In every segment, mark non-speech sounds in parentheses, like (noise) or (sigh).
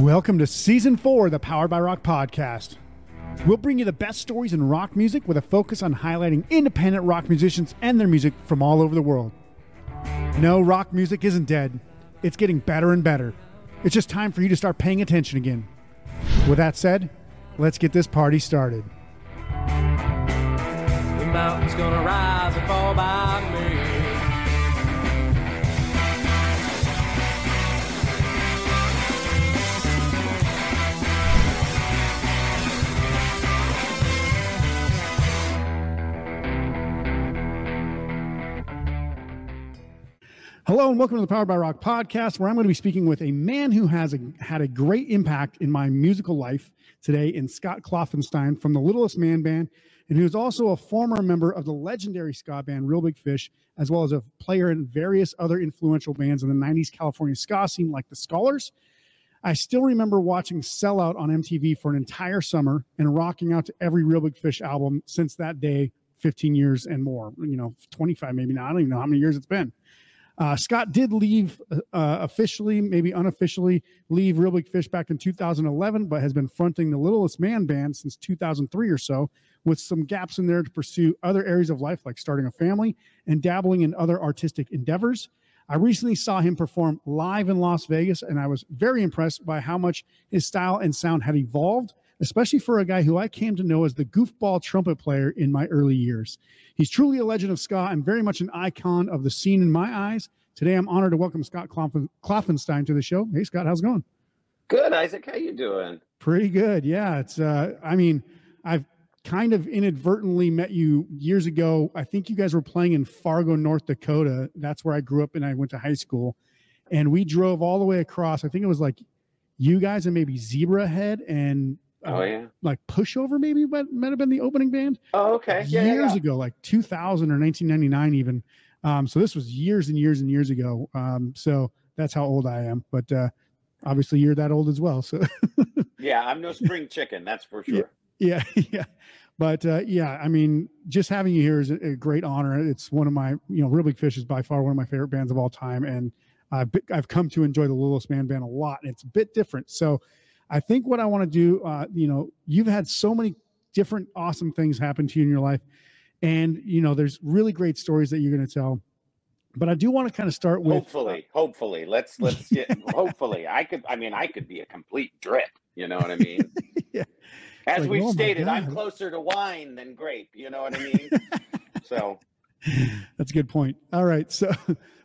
Welcome to season four of the Powered by Rock podcast. We'll bring you the best stories in rock music with a focus on highlighting independent rock musicians and their music from all over the world. No, rock music isn't dead, it's getting better and better. It's just time for you to start paying attention again. With that said, let's get this party started. The mountain's gonna rise and fall by me. Hello and welcome to the Powered by Rock podcast, where I'm going to be speaking with a man who has a, had a great impact in my musical life today, in Scott Klopfenstein from the Littlest Man Band, and who is also a former member of the legendary ska band Reel Big Fish, as well as a player in various other influential bands in the 90s California ska scene, like the Scholars. I still remember watching Sellout on MTV for an entire summer and rocking out to every Reel Big Fish album since that day, 15 years and more, you know, 25 maybe now. I don't even know how many years it's been. Uh, Scott did leave uh, officially, maybe unofficially, leave Reel Big Fish back in 2011, but has been fronting the Littlest Man band since 2003 or so, with some gaps in there to pursue other areas of life, like starting a family and dabbling in other artistic endeavors. I recently saw him perform live in Las Vegas, and I was very impressed by how much his style and sound had evolved, especially for a guy who I came to know as the goofball trumpet player in my early years. He's truly a legend of ska and very much an icon of the scene in my eyes. Today, I'm honored to welcome Scott Klopfen- Klopfenstein to the show. Hey, Scott, how's it going? Good, Isaac. How you doing? Pretty good. Yeah, it's. Uh, I mean, I've kind of inadvertently met you years ago. I think you guys were playing in Fargo, North Dakota. That's where I grew up and I went to high school. And we drove all the way across. I think it was like you guys and maybe Zebrahead and Oh yeah. like Pushover maybe might, might have been the opening band Oh okay. Yeah. yeah, years yeah. ago, like 2000 or 1999 even. Um, so this was years and years and years ago. Um, so that's how old I am. But uh, obviously you're that old as well. So (laughs) Yeah, I'm no spring chicken. That's for sure. yeah, (laughs) (laughs) yeah. But uh, yeah, I mean, just having you here is a, a great honor. It's one of my, you know, Reel Big Fish is by far one of my favorite bands of all time, and I've I've come to enjoy the Littlest Man Band a lot. And it's a bit different. So, I think what I want to do, uh, you know, you've had so many different awesome things happen to you in your life, and you know, there's really great stories that you're going to tell. But I do want to kind of start with Hopefully, hopefully, let's let's get. (laughs) hopefully, I could. I mean, I could be a complete drip. You know what I mean? (laughs) Yeah. As Like, we've oh stated, I'm closer to wine than grape. You know what I mean? (laughs) so That's a good point. All right, so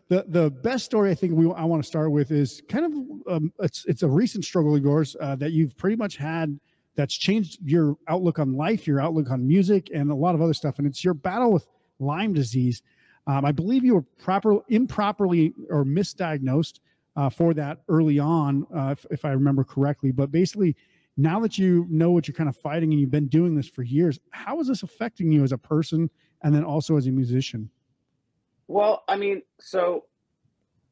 the the best story I think we I want to start with is kind of um, it's it's a recent struggle of yours uh, that you've pretty much had that's changed your outlook on life, your outlook on music, and a lot of other stuff. And it's your battle with Lyme disease. Um, I believe you were proper improperly or misdiagnosed uh, for that early on, uh, if, if I remember correctly. But basically, now that you know what you're kind of fighting and you've been doing this for years, how is this affecting you as a person and then also as a musician? Well, I mean, so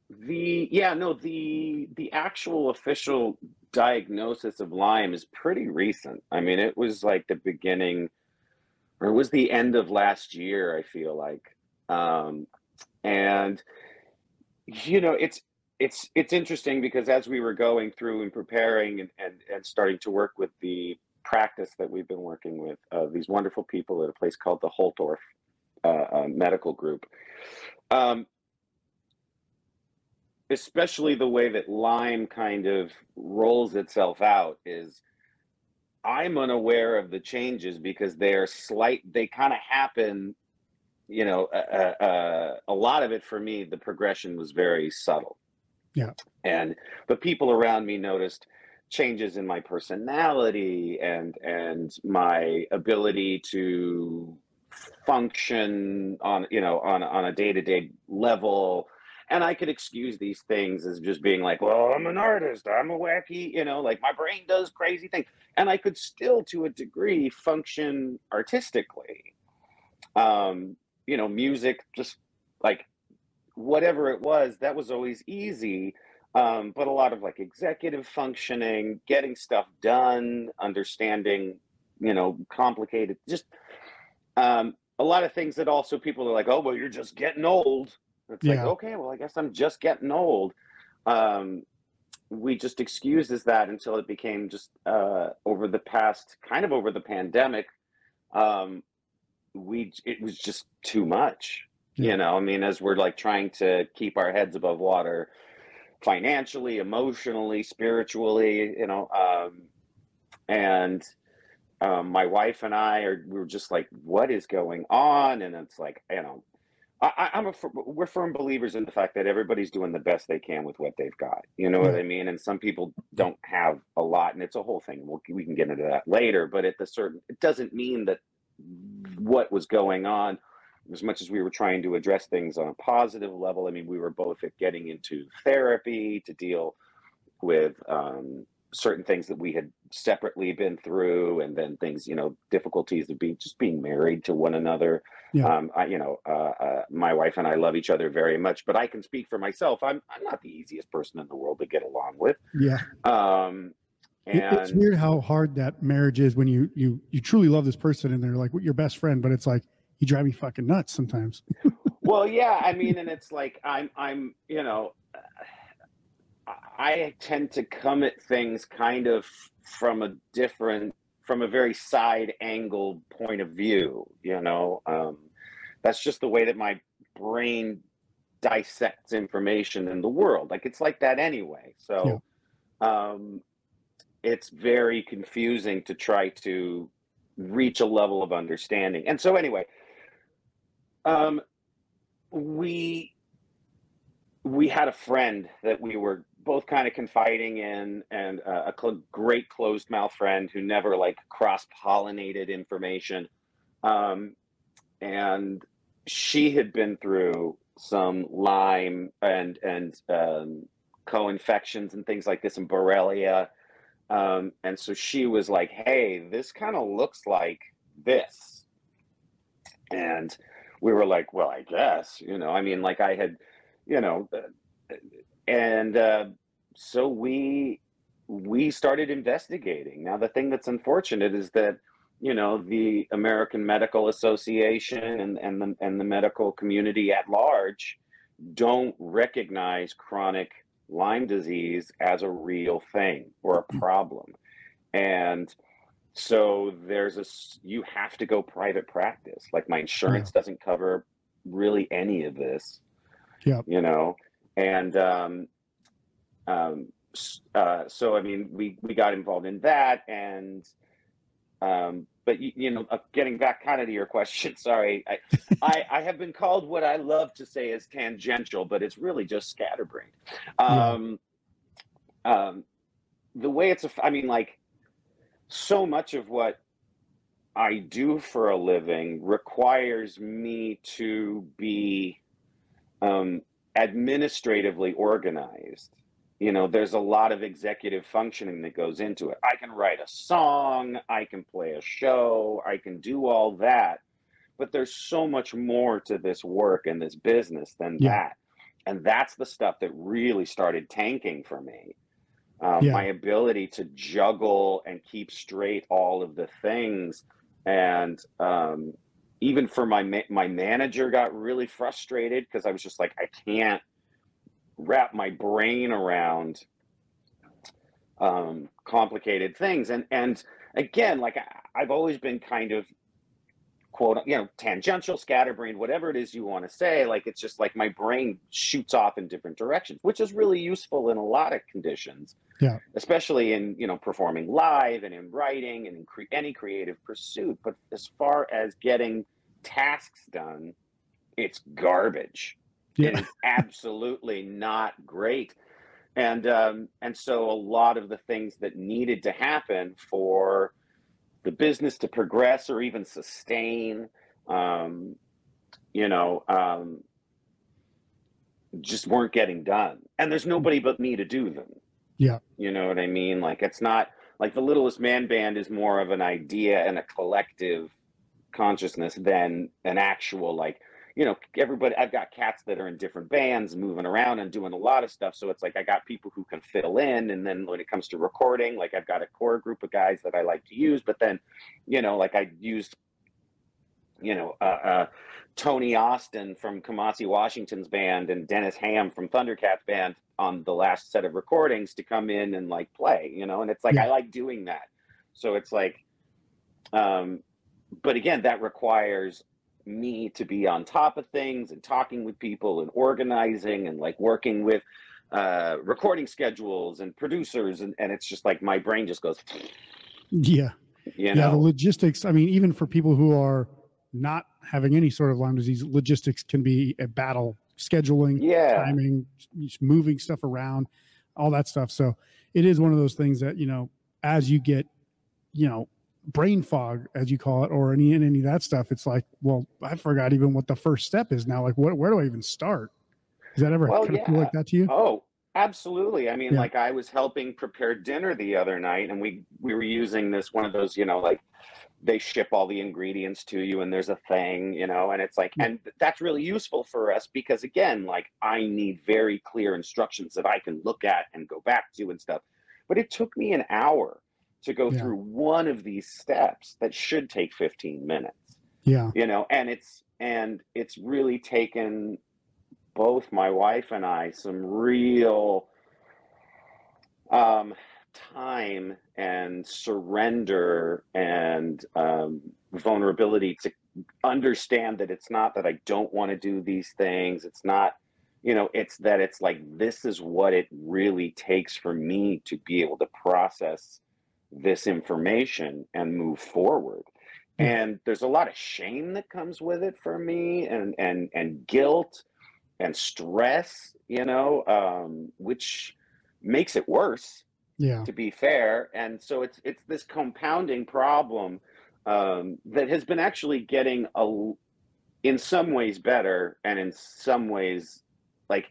the yeah, no, the the actual official diagnosis of Lyme is pretty recent. I mean, it was like the beginning or it was the end of last year, I feel like. Um and you know, it's it's it's interesting because as we were going through and preparing and and, and starting to work with the practice that we've been working with, uh, these wonderful people at a place called the Holtorf uh, uh, Medical Group, um, especially the way that Lyme kind of rolls itself out is I'm unaware of the changes because they're slight, they kind of happen, you know, uh, uh, uh, a lot of it for me, the progression was very subtle. Yeah. And the people around me noticed changes in my personality and and my ability to function on you know on on a day-to-day level. And i could excuse these things as just being like well i'm an artist. I'm a wacky you know like my brain does crazy things. And i could still to a degree function artistically. Um you know music just like whatever it was that was always easy. Um, but a lot of like executive functioning, getting stuff done, understanding, you know, complicated, just um, a lot of things that also people are like, oh, well, you're just getting old. It's like, okay, well, I guess I'm just getting old. Um, we just excuses that until it became just uh, over the past kind of over the pandemic um, we it was just too much Yeah. you know i mean as we're like trying to keep our heads above water financially emotionally spiritually you know um, and um, my wife and i are we were just like what is going on and it's like you know I, I'm a we're firm believers in the fact that everybody's doing the best they can with what they've got. You know what I mean? And some people don't have a lot, and it's a whole thing. We'll, we can get into that later. But at the certain, it doesn't mean that what was going on, as much as we were trying to address things on a positive level. I mean, we were both at getting into therapy to deal with um, certain things that we had separately been through, and then things, you know, difficulties of being just being married to one another. Yeah. Um, I, you know, uh, uh, my wife and I love each other very much, but I can speak for myself. I'm I'm not the easiest person in the world to get along with. Yeah. Um, It- it's weird how hard that marriage is when you you you truly love this person and they're like your best friend, but it's like you drive me fucking nuts sometimes. (laughs) well, yeah, I mean, and it's like I'm I'm you know, I tend to come at things kind of from a different from a very side angle point of view you know? Um, that's just the way that my brain dissects information in the world. Like it's like that anyway. So um, it's very confusing to try to reach a level of understanding. And so anyway um, we we had a friend that we were both kind of confiding in and uh, a cl- great closed mouth friend who never like cross pollinated information. Um, and she had been through some lyme and and um, co-infections and things like this and borrelia. Um, and so she was like hey this kind of looks like this. And we were like well i guess you know i mean like i had you know uh, and uh, so we we started investigating. Now the thing that's unfortunate is that you know the american medical association and, and the and the medical community at large don't recognize chronic lyme disease as a real thing or a problem. And so there's a you have to go private practice. Like my insurance doesn't cover really any of this Yeah. you know and um um uh so i mean we we got involved in that and um but you, you know uh, getting back kind of to your (laughs) question sorry I, (laughs) I i have been called what i love to say is tangential but it's really just scatterbrained Yeah. um um the way it's a i mean like so much of what I do for a living requires me to be um, administratively organized. You know, there's a lot of executive functioning that goes into it. I can write a song, I can play a show, I can do all that. But there's so much more to this work and this business than Yeah. that. And that's the stuff that really started tanking for me um, Yeah. my ability to juggle and keep straight all of the things and um, even for my ma- my manager got really frustrated because i was just like i can't wrap my brain around um, complicated things and and again like I, i've always been kind of quote you know tangential scatterbrained whatever it is you want to say like it's just like my brain shoots off in different directions which is really useful in a lot of conditions Yeah. especially in you know performing live and in writing and in cre- any creative pursuit but as far as getting tasks done it's garbage. It Yeah. is absolutely not great. And um, and so a lot of the things that needed to happen for the business to progress or even sustain um, you know um, just weren't getting done. And there's nobody but me to do them. Yeah. you know what i mean? Like it's not like the littlest man band is more of an idea and a collective consciousness than an actual like you know everybody i've got cats that are in different bands moving around and doing a lot of stuff so it's like i got people who can fill in and then when it comes to recording like i've got a core group of guys that i like to use but then you know like i used you know, uh, uh, Tony Austin from Kamasi Washington's band and Dennis Hamm from Thundercat's band on the last set of recordings to come in and like play, you know, and it's like Yeah. I like doing that. So it's like, um, but again, that requires me to be on top of things and talking with people and organizing and like working with uh recording schedules and producers and, and it's just like my brain just goes Yeah. you yeah. The logistics. I mean, even for people who are not having any sort of Lyme disease, logistics can be a battle. Scheduling, yeah timing, just moving stuff around, all that stuff. So it is one of those things that, you know, as you get, you know, brain fog, as you call it, or any any of that stuff, it's like, well, I forgot even what the first step is now. Like, what, where do I even start? Does that ever Well, kind of feel yeah. like that to you? Oh, absolutely. I mean, Yeah. like I was helping prepare dinner the other night and we we were using this one of those, you know, like they ship all the ingredients to you and there's a thing, you know, and it's like Yeah. and that's really useful for us because again, like I need very clear instructions that I can look at and go back to and stuff. But it took me an hour to go Yeah. through one of these steps that should take 15 minutes Yeah. you know and it's and it's really taken both my wife and i some real um time and surrender and um vulnerability to understand that it's not that i don't want to do these things it's not you know it's that it's like this is what it really takes for me to be able to process this information and move forward. And there's a lot of shame that comes with it for me and and and guilt and stress you know um which makes it worse Yeah. to be fair. And so it's it's this compounding problem um that has been actually getting a in some ways better and in some ways like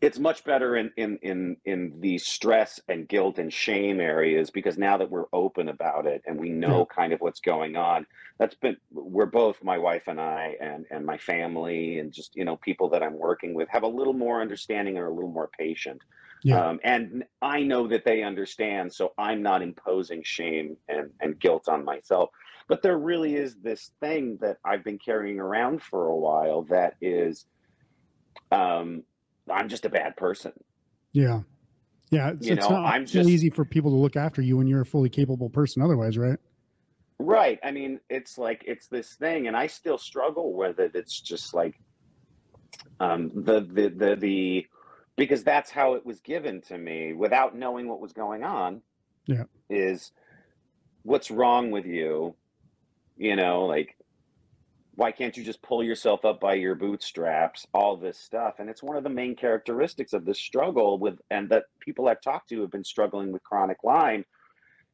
it's much better in in in in the stress and guilt and shame areas because now that we're open about it and we know kind of what's going on that's been we're both my wife and I and and my family and just you know people that I'm working with have a little more understanding or a little more patient. Yeah. um, and I know that they understand so I'm not imposing shame and and guilt on myself. But there really is this thing that I've been carrying around for a while that is um I'm just a bad person Yeah. Yeah. It's, You it's know, not, I'm just- easy for people to look after you when you're a fully capable person otherwise, right? Right. I mean, it's like it's this thing, and I still struggle with it. It's just like um, the the the the because that's how it was given to me without knowing what was going on. Yeah. Is what's wrong with you? You know, like why can't you just pull yourself up by your bootstraps? All this stuff, and it's one of the main characteristics of this struggle with, and that people I've talked to have been struggling with chronic Lyme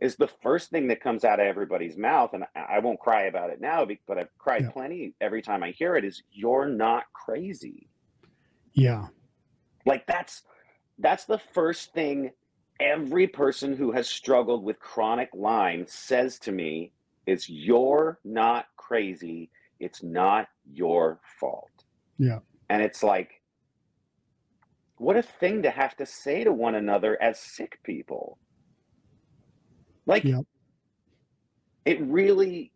is the first thing that comes out of everybody's mouth, and I won't cry about it now, but I've cried Yeah. plenty every time I hear it. Is you're not crazy. Yeah. Like that's that's the first thing every person who has struggled with chronic Lyme says to me is you're not crazy. It's not your fault. Yeah. And it's like what a thing to have to say to one another as sick people. Like Yep. it really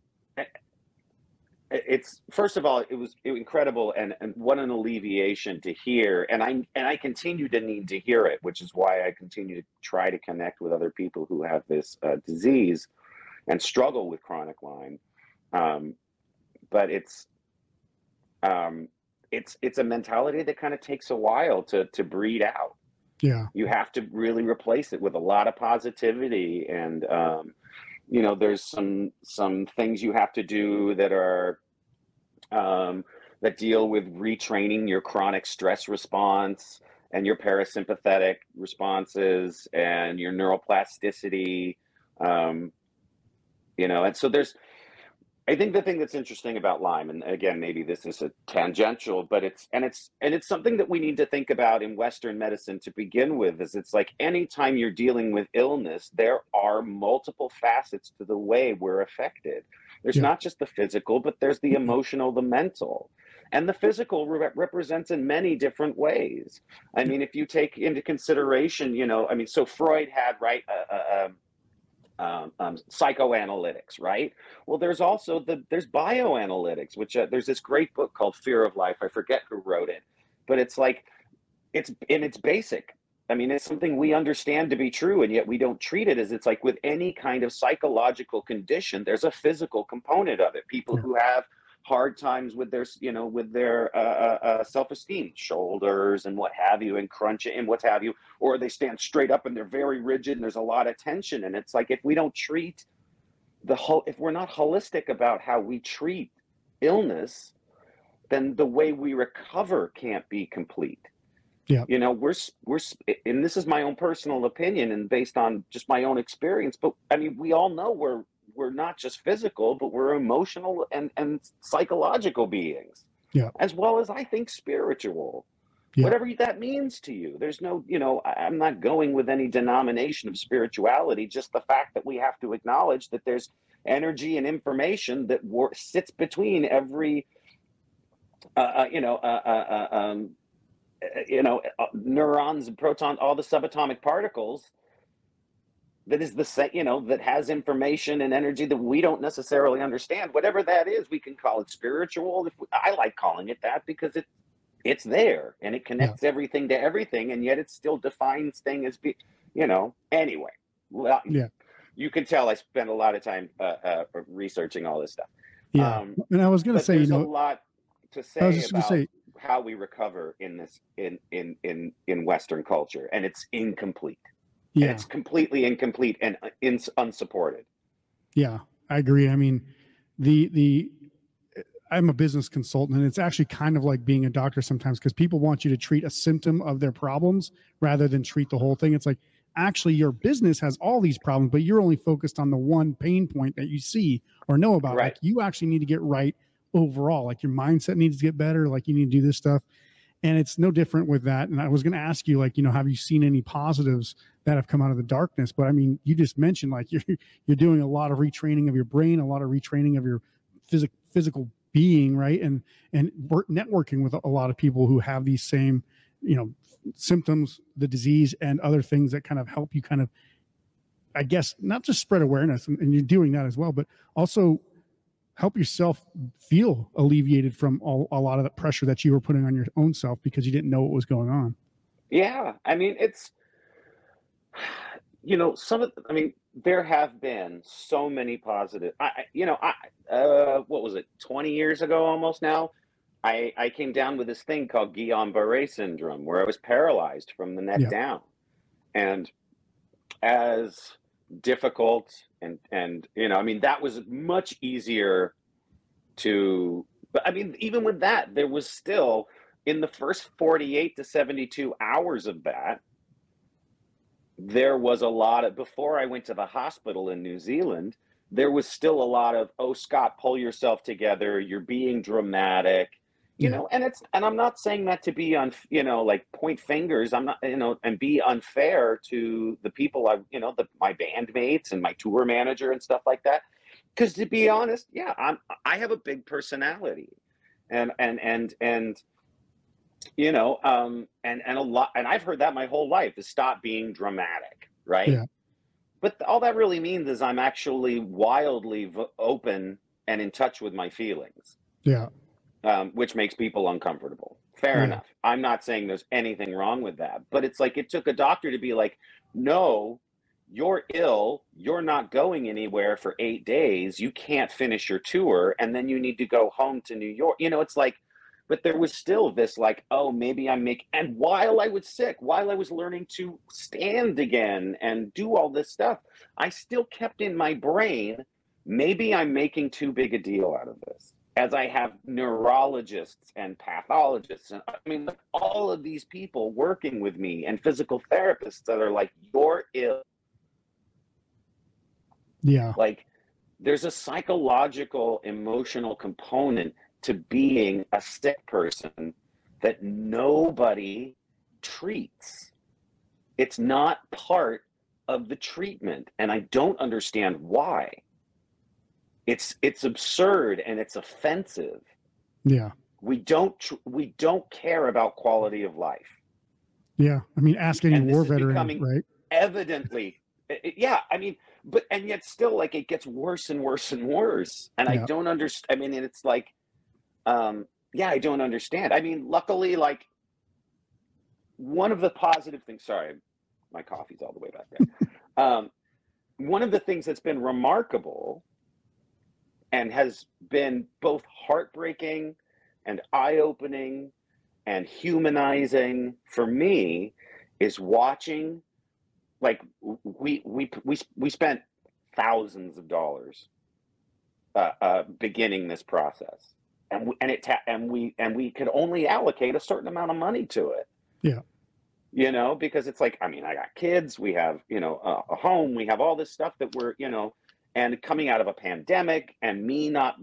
it's first of all it was incredible and, and what an alleviation to hear and i and i continue to need to hear it which is why i continue to try to connect with other people who have this uh, disease and struggle with chronic lyme um, but it's um, it's it's a mentality that kind of takes a while to to breed out Yeah. you have to really replace it with a lot of positivity and um, you know there's some some things you have to do that are um, that deal with retraining your chronic stress response and your parasympathetic responses and your neuroplasticity um, you know and so there's I think the thing that's interesting about Lyme, and again, maybe this is a tangential, but it's and it's and it's something that we need to think about in Western medicine to begin with. Is it's like anytime you're dealing with illness, there are multiple facets to the way we're affected. There's Yeah. not just the physical, but there's the emotional, the mental, and the physical re- represents in many different ways. I mean, if you take into consideration, you know, I mean, so Freud had right a, a um, um, psychoanalytics, right? Well, there's also the there's bioanalytics, which uh, there's this great book called Fear of Life. I forget who wrote it, but it's like it's and it's basic. I mean, it's something we understand to be true, and yet we don't treat it as it's like with any kind of psychological condition. There's a physical component of it. People who have hard times with their you know with their uh, uh, uh, self-esteem shoulders and what have you and crunch it and what have you or they stand straight up and they're very rigid and there's a lot of tension and it's like if we don't treat the whole if we're not holistic about how we treat illness then the way we recover can't be complete Yeah. you know we're we're and this is my own personal opinion and based on just my own experience but i mean we all know we're we're not just physical but we're emotional and and psychological beings Yeah. as well as i think spiritual Yeah. whatever that means to you there's no you know i'm not going with any denomination of spirituality just the fact that we have to acknowledge that there's energy and information that wor- sits between every uh, uh, you know uh, uh, uh, um, uh, you know uh, neurons and protons all the subatomic particles that is the same you know that has information and energy that we don't necessarily understand. Whatever that is we can call it spiritual if we, i like calling it that because it it's there and it connects everything to everything and yet it still defines thing as be you know anyway. Well Yeah. you can tell i spent a lot of time uh, uh, researching all this stuff. Yeah. um, and I was going to say, you there's a lot to say I was just about say, how we recover in this in in in in western culture and it's incomplete and yeah, it's completely incomplete and uh, in, unsupported yeah, I agree. I mean, the, the, I'm a business consultant and it's actually kind of like being a doctor sometimes because people want you to treat a symptom of their problems rather than treat the whole thing. It's like, actually your business has all these problems, but you're only focused on the one pain point that you see or know about. Right. Like you actually need to get right overall. Like your mindset needs to get better. Like you need to do this stuff. And it's no different with that. And I was going to ask you, like, you know, have you seen any positives that have come out of the darkness? But I mean, you just mentioned like (laughs) you're you're doing a lot of retraining of your brain, a lot of retraining of your physic, physical being, right? And and work, networking with a lot of people who have these same, you know, symptoms, the disease, and other things that kind of help you kind of, I guess, not just spread awareness, and, and you're doing that as well, but also help yourself feel alleviated from all, a lot of the pressure that you were putting on your own self because you didn't know what was going on. yeah i mean it's you know some of i mean there have been so many positive i you know i uh what was it 20 years ago almost now i i came down with this thing called guillain-barre syndrome where i was paralyzed from the neck Yeah. down and as difficult and and you know i mean that was much easier to but i mean even with that there was still in the first 48 to 72 hours of that there was a lot of before i went to the hospital in new zealand there was still a lot of oh scott pull yourself together you're being dramatic you Yeah. know and it's and i'm not saying that to be on you know like point fingers i'm not you know and be unfair to the people i you know the my bandmates and my tour manager and stuff like that because to be honest yeah i'm i have a big personality and and and and you know um and and a lot and i've heard that my whole life is stop being dramatic right Yeah. but all that really means is i'm actually wildly v- open and in touch with my feelings Yeah. Um, which makes people uncomfortable. Fair Yeah. enough. I'm not saying there's anything wrong with that but it's like it took a doctor to be like no you're ill. You're not going anywhere for eight days. You can't finish your tour and then you need to go home to new york. You know it's like but there was still this like oh maybe i'm making and while i was sick while i was learning to stand again and do all this stuff i still kept in my brain maybe i'm making too big a deal out of this as i have neurologists and pathologists and i mean all of these people working with me and physical therapists that are like you're ill. Yeah. like there's a psychological emotional component to being a sick person that nobody treats. It's not part of the treatment and i don't understand why it's it's absurd and it's offensive Yeah. we don't tr- we don't care about quality of life Yeah. I mean, ask any war veteran, right? evidently it- it- yeah, I mean, but and yet still like it gets worse and worse and worse. And I don't understand. I mean, and it's like, um, yeah, I don't understand. I mean, luckily, like one of the positive things. Sorry, my coffee's all the way back there. (laughs) um, one of the things that's been remarkable and has been both heartbreaking and eye-opening and humanizing for me is watching like we we we we spent thousands of dollars uh, uh, beginning this process, and we, and it ta- and we and we could only allocate a certain amount of money to it. Yeah. you know, because it's like I mean, I got kids, we have you know a, a home, we have all this stuff that we're you know, and coming out of a pandemic, and me not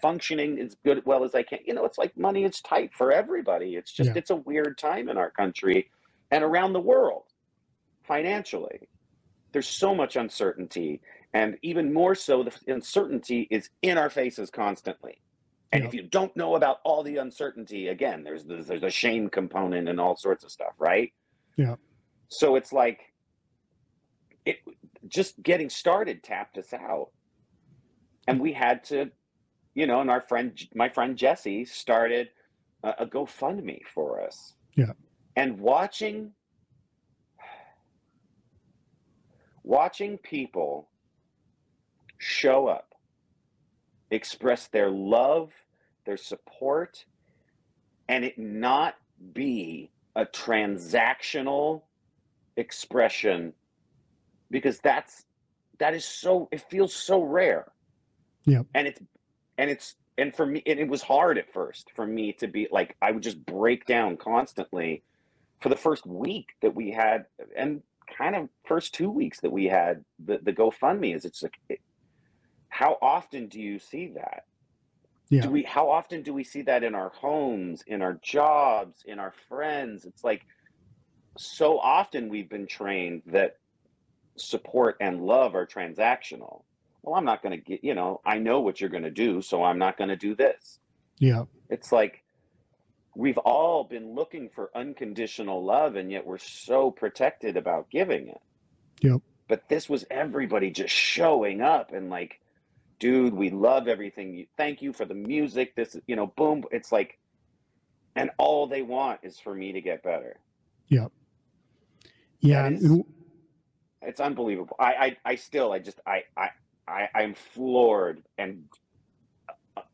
functioning as good well as I can. You know, it's like money is tight for everybody. It's just Yeah. it's a weird time in our country and around the world financially. There's so much uncertainty, and even more so, the uncertainty is in our faces constantly. And Yeah. if you don't know about all the uncertainty, again, there's the, there's a shame component and all sorts of stuff, right? Yeah. So it's like, it just getting started tapped us out, and we had to, you know, and our friend, my friend Jesse, started a, a GoFundMe for us. Yeah. And watching watching people show up, express their love, their support, and it not be a transactional expression because that's that is so it feels so rare. Yeah. And it's and it's and for me and it was hard at first for me to be like I would just break down constantly for the first week that we had and kind of first two weeks that we had the, the GoFundMe is it's like it, how often do you see that? Yeah. Do we how often do we see that in our homes, in our jobs, in our friends? It's like so often we've been trained that support and love are transactional. Well, I'm not going to get, you know, I know what you're going to do, so I'm not going to do this. Yeah. It's like we've all been looking for unconditional love and yet we're so protected about giving it. Yep. But this was everybody just showing up and like, dude, we love everything. You thank you for the music. This, you know, boom. It's like, and all they want is for me to get better. Yep. Yeah. That is- and It's unbelievable. I, I, I still, I just, I, I, I, I'm floored and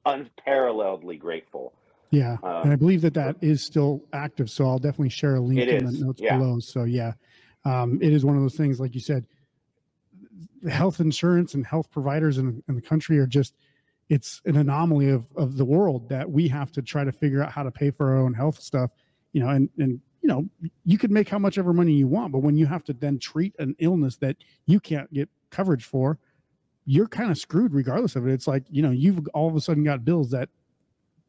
unparalleledly grateful. Yeah, Um, and I believe that that is still active. So I'll definitely share a link in is, the notes yeah. below. So yeah, um, it is one of those things, like you said, the health insurance and health providers in, in the country are just it's an anomaly of of the world that we have to try to figure out how to pay for our own health stuff. You know, and and you know you could make how much ever money you want, but when you have to then treat an illness that you can't get coverage for, you're kind of screwed regardless of it. It's like you know you've all of a sudden got bills that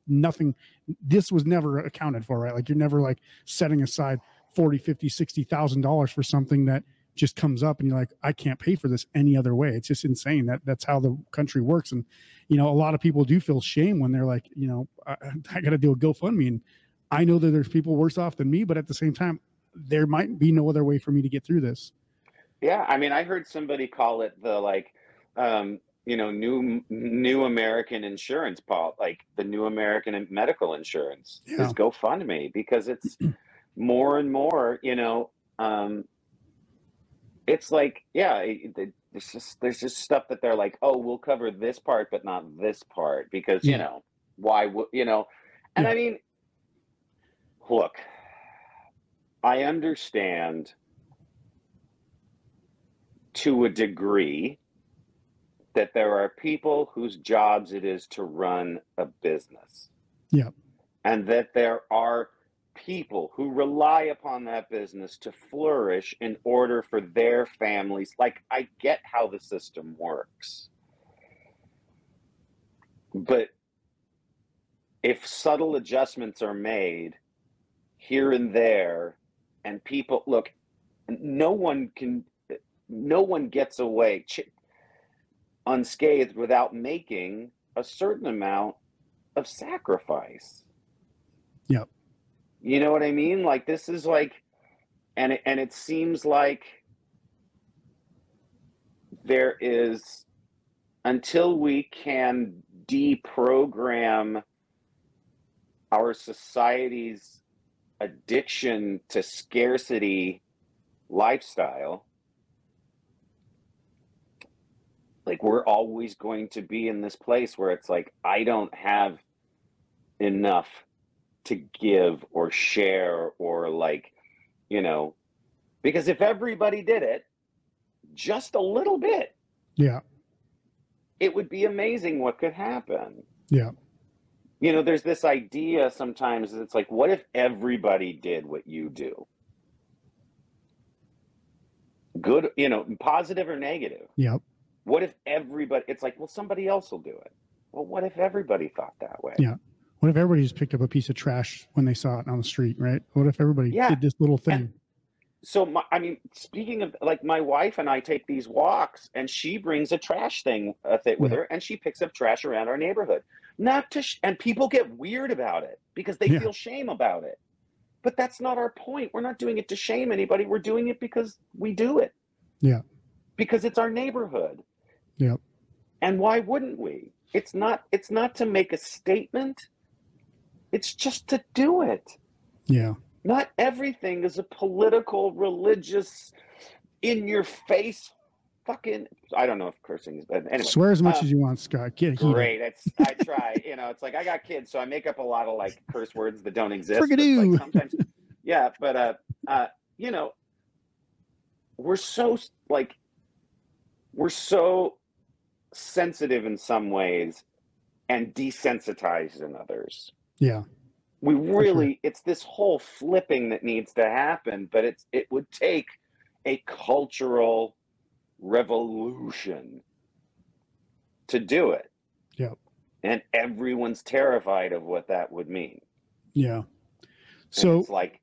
nothing this was never accounted for right? Like you're never like setting aside 40 50 60 thousand dollars for something that just comes up and you're like i can't pay for this any other way. It's just insane that that's how the country works. And you know a lot of people do feel shame when they're like you know i, (laughs) I got to do a gofundme and i know that there's people worse off than me but at the same time there might be no other way for me to get through this Yeah, I mean, I heard somebody call it the like, um, you know, new new American insurance pol like the new American medical insurance Yeah. is GoFundMe because it's (clears throat) more and more, you know, um, it's like, yeah, it, it, it's just there's just stuff that they're like, oh, we'll cover this part, but not this part because you know why would you know? And Yeah. I mean, look, I understand to a degree that there are people whose jobs it is to run a business. Yeah. And that there are people who rely upon that business to flourish in order for their families. Like, I get how the system works. But if subtle adjustments are made here and there, and people look, no one can no one gets away unscathed without making a certain amount of sacrifice. Yep. You know what I mean? Like this is like and it, and it seems like there is until we can deprogram our society's addiction to scarcity lifestyle like we're always going to be in this place where it's like i don't have enough to give or share or like you know because if everybody did it just a little bit Yeah. it would be amazing what could happen Yeah. You know there's this idea sometimes it's like what if everybody did what you do good you know positive or negative Yep. what if everybody it's like well somebody else will do it well what if everybody thought that way Yeah. What if everybody just picked up a piece of trash when they saw it on the street, right? What if everybody Yeah. did this little thing? So my, i mean speaking of like my wife and i take these walks and she brings a trash thing uh, th- with Yeah. her and she picks up trash around our neighborhood not to sh- and people get weird about it because they Yeah. feel shame about it but that's not our point we're not doing it to shame anybody we're doing it because we do it Yeah. because it's our neighborhood Yeah. and why wouldn't we it's not it's not to make a statement it's just to do it Yeah. Not everything is a political, religious, in your face fucking I don't know if cursing is but anyway. Swear as much uh, as you want, Scott. Get heated. Great. It's I try, you know, it's like I got kids, so I make up a lot of like curse words that don't exist. but, Like, sometimes yeah, but uh uh you know, we're so like we're so sensitive in some ways and desensitized in others Yeah. We sure. really it's this whole flipping that needs to happen but it's it would take a cultural revolution to do it Yep. and everyone's terrified of what that would mean Yeah. And So it's like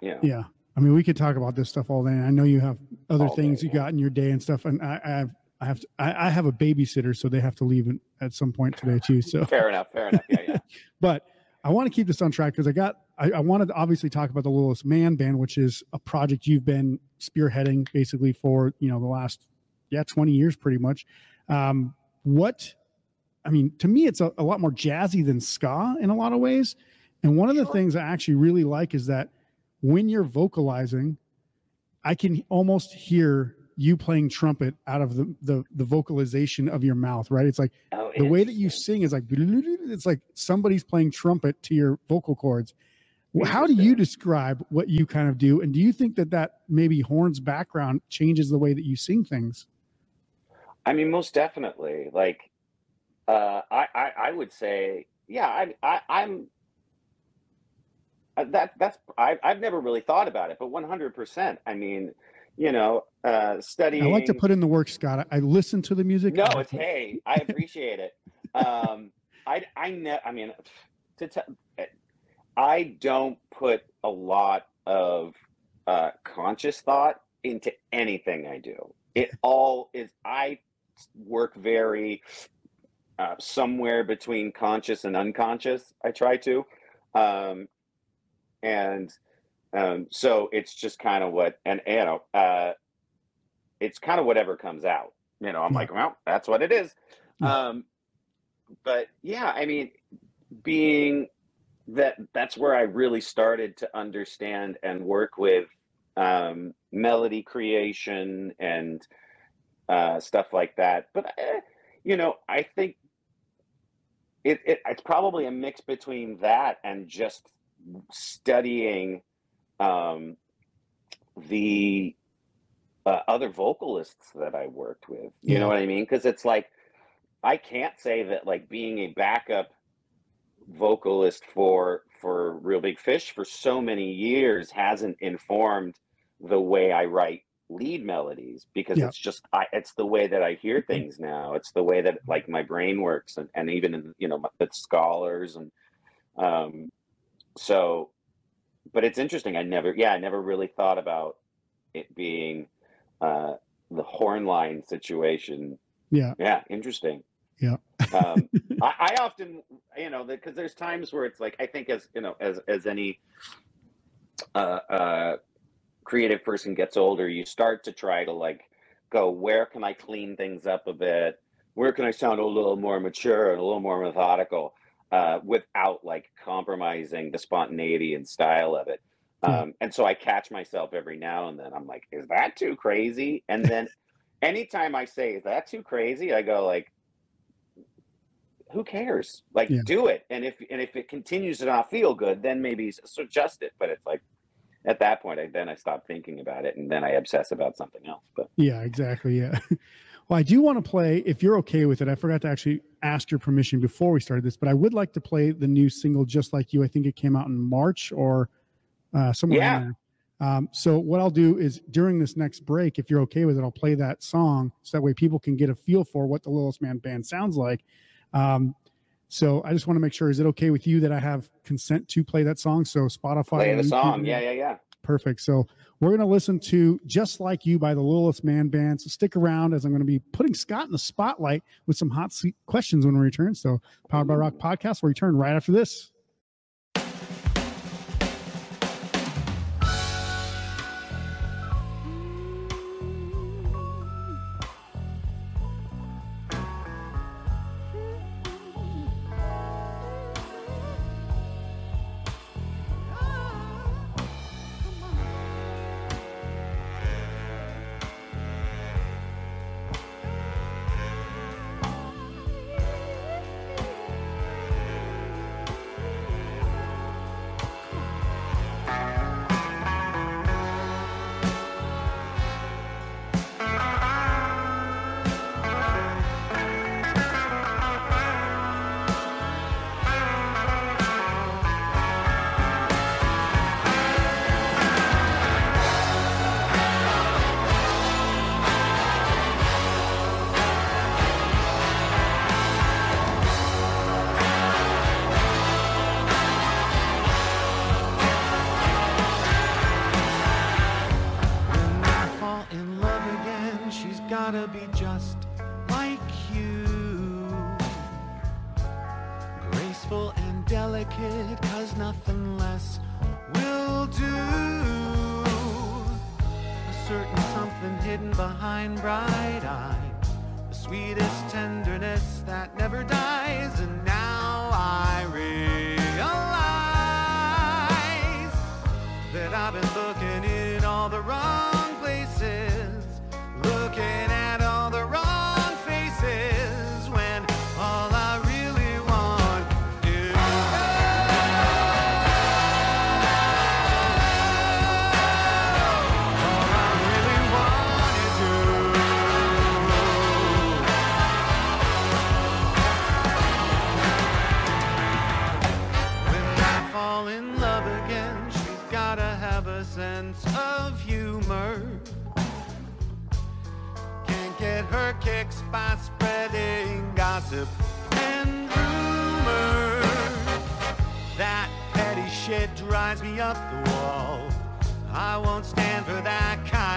yeah yeah, I mean, we could talk about this stuff all day. I know you have other All things you got in your day and stuff, and I, I have I have to, I, I have a babysitter, so they have to leave at some point today too. So, fair enough fair enough yeah yeah (laughs) but I want to keep this on track because I got I, I wanted to obviously talk about the Littlest Man Band, which is a project you've been spearheading basically for you know the last yeah twenty years pretty much. Um, what I mean to me, it's a, a lot more jazzy than ska in a lot of ways. And one of the Sure. things I actually really like is that when you're vocalizing, I can almost hear you playing trumpet out of the the, the vocalization of your mouth. Right? It's like oh, the way that you sing is like it's like somebody's playing trumpet to your vocal cords how do you describe what you kind of do and do you think that that maybe horn's background changes the way that you sing things I mean, most definitely. Like, uh, I, I, I would say, yeah, I, I, I'm. uh, That that's I, I've never really thought about it, but one hundred percent. I mean, you know, uh, studying. i like to put in the work scott i, I listen to the music No, it's hey, I appreciate it. Um, I I ne- I mean, to tell, I don't put a lot of uh, conscious thought into anything I do. It all is. I work very uh, somewhere between conscious and unconscious. I try to, um, and um, so it's just kind of what and you know, uh, it's kind of whatever comes out. You know, I'm like, well, that's what it is. Um, but yeah, I mean, being that that's where I really started to understand and work with um, melody creation and uh, stuff like that. But eh, you know, I think it, it it's probably a mix between that and just studying um, the uh, other vocalists that I worked with. You Yeah. know what I mean? Because it's like I can't say that like being a backup vocalist for for Reel Big Fish for so many years hasn't informed the way I write lead melodies because Yeah. it's just I it's the way that I hear things now. It's the way that like my brain works and, and even in you know the scholars and um so but it's interesting. I never yeah, I never really thought about it being uh the horn line situation. yeah Yeah, interesting. Yeah. um, (laughs) I, I often, you know, because there's times where it's like I think as you know, as as any uh, uh, creative person gets older, you start to try to like go, where can I clean things up a bit? Where can I sound a little more mature and a little more methodical uh, without like compromising the spontaneity and style of it? Um, and so I catch myself every now and then. I'm like, is that too crazy? And then anytime I say, is that too crazy? I go like, who cares? Like, Yeah. do it. And if and if it continues to not feel good, then maybe adjust it. But it's like at that point, I then I stop thinking about it, and then I obsess about something else. But Yeah, exactly. Yeah. (laughs) Well, I do want to play, if you're okay with it. I forgot to actually ask your permission before we started this, but I would like to play the new single "Just Like You." I think it came out in March or uh, somewhere. Yeah. There. Um, so what I'll do is during this next break, if you're okay with it, I'll play that song so that way people can get a feel for what the Littlest Man Band sounds like. Um, so I just want to make sure: is it okay with you that I have consent to play that song? So Spotify, play the YouTube, song. Yeah, yeah, yeah. Perfect. So we're going to listen to Just Like You by the Littlest Man Band. So stick around as I'm going to be putting Scott in the spotlight with some hot seat questions when we return. So Powered by Rock podcast will return right after this.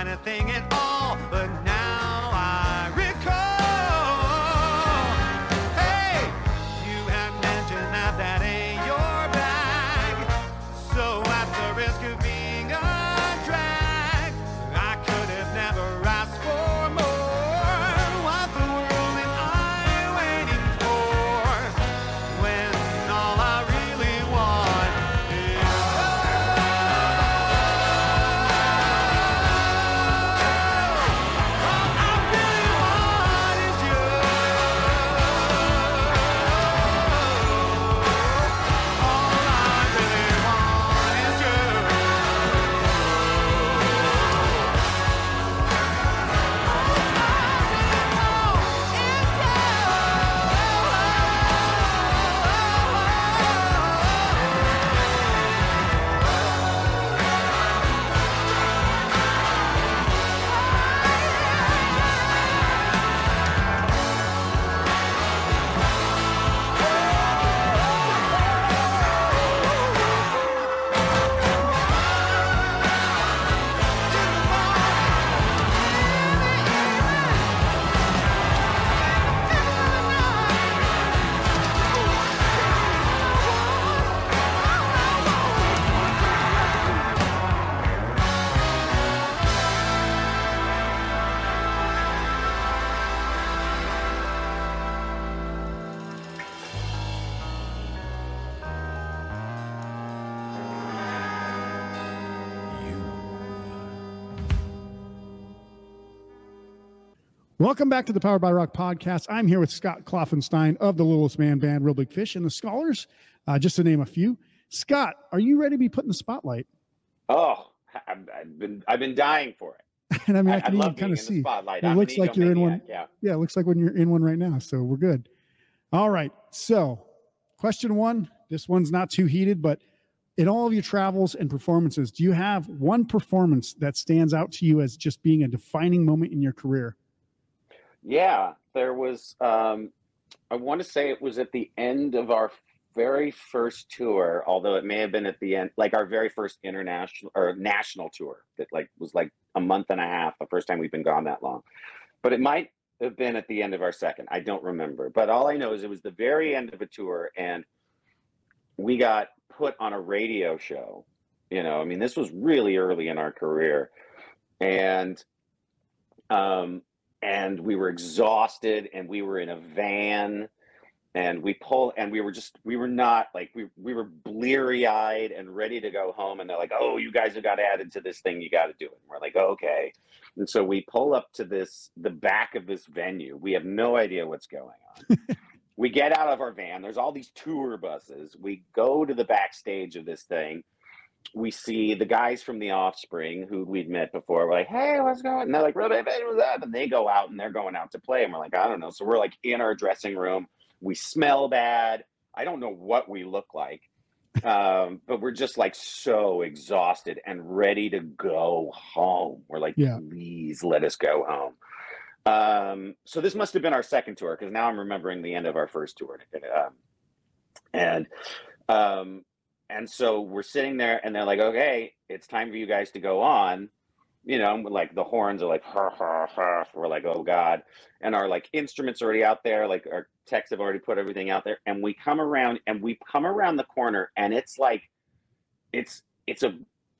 That kind of thing at all. But Welcome back to the Powered by Rock podcast. I'm here with Scott Klopfenstein of the Littlest Man Band, Reel Big Fish, and the Scholars, uh, just to name a few. Scott, are you ready to be put in the spotlight? Oh, I've, I've been I've been dying for it. (laughs) And I mean, I, I, can even kind of see. spotlight. It I'm looks like you're in one. Yeah. Yeah, it looks like when you're in one right now. So we're good. All right. So, question one. This one's not too heated, but in all of your travels and performances, do you have one performance that stands out to you as just being a defining moment in your career? Yeah, there was. Um, I want to say it was at the end of our very first tour, although it may have been at the end, like our very first international or national tour that like was like a month and a half. The first time we've been gone that long, but it might have been at the end of our second. I don't remember, but all I know is it was the very end of a tour, and we got put on a radio show. You know, I mean, this was really early in our career, and um, and we were exhausted and we were in a van and we pull and we were just we were not like we we were bleary eyed and ready to go home and they're like oh you guys have got added to this thing you got to do it. And we're like okay. And so we pull up to this the back of this venue. We have no idea what's going on. (laughs) We get out of our van. There's all these tour buses. We go to the backstage of this thing we see the guys from the offspring who we'd met before we're like hey what's going on and they're like "Really, what's up and they go out and they're going out to play and we're like i don't know. So we're like in our dressing room. We smell bad. I don't know what we look like um, but we're just like so exhausted and ready to go home. We're like Yeah. please let us go home. Um, so this must have been our second tour because now i'm remembering the end of our first tour um, and um, and so we're sitting there and they're like okay it's time for you guys to go on. You know like the horns are like ha, ha, ha. we're like oh god. And our like instruments already out there like our techs have already put everything out there. And we come around and we come around the corner and it's like it's it's a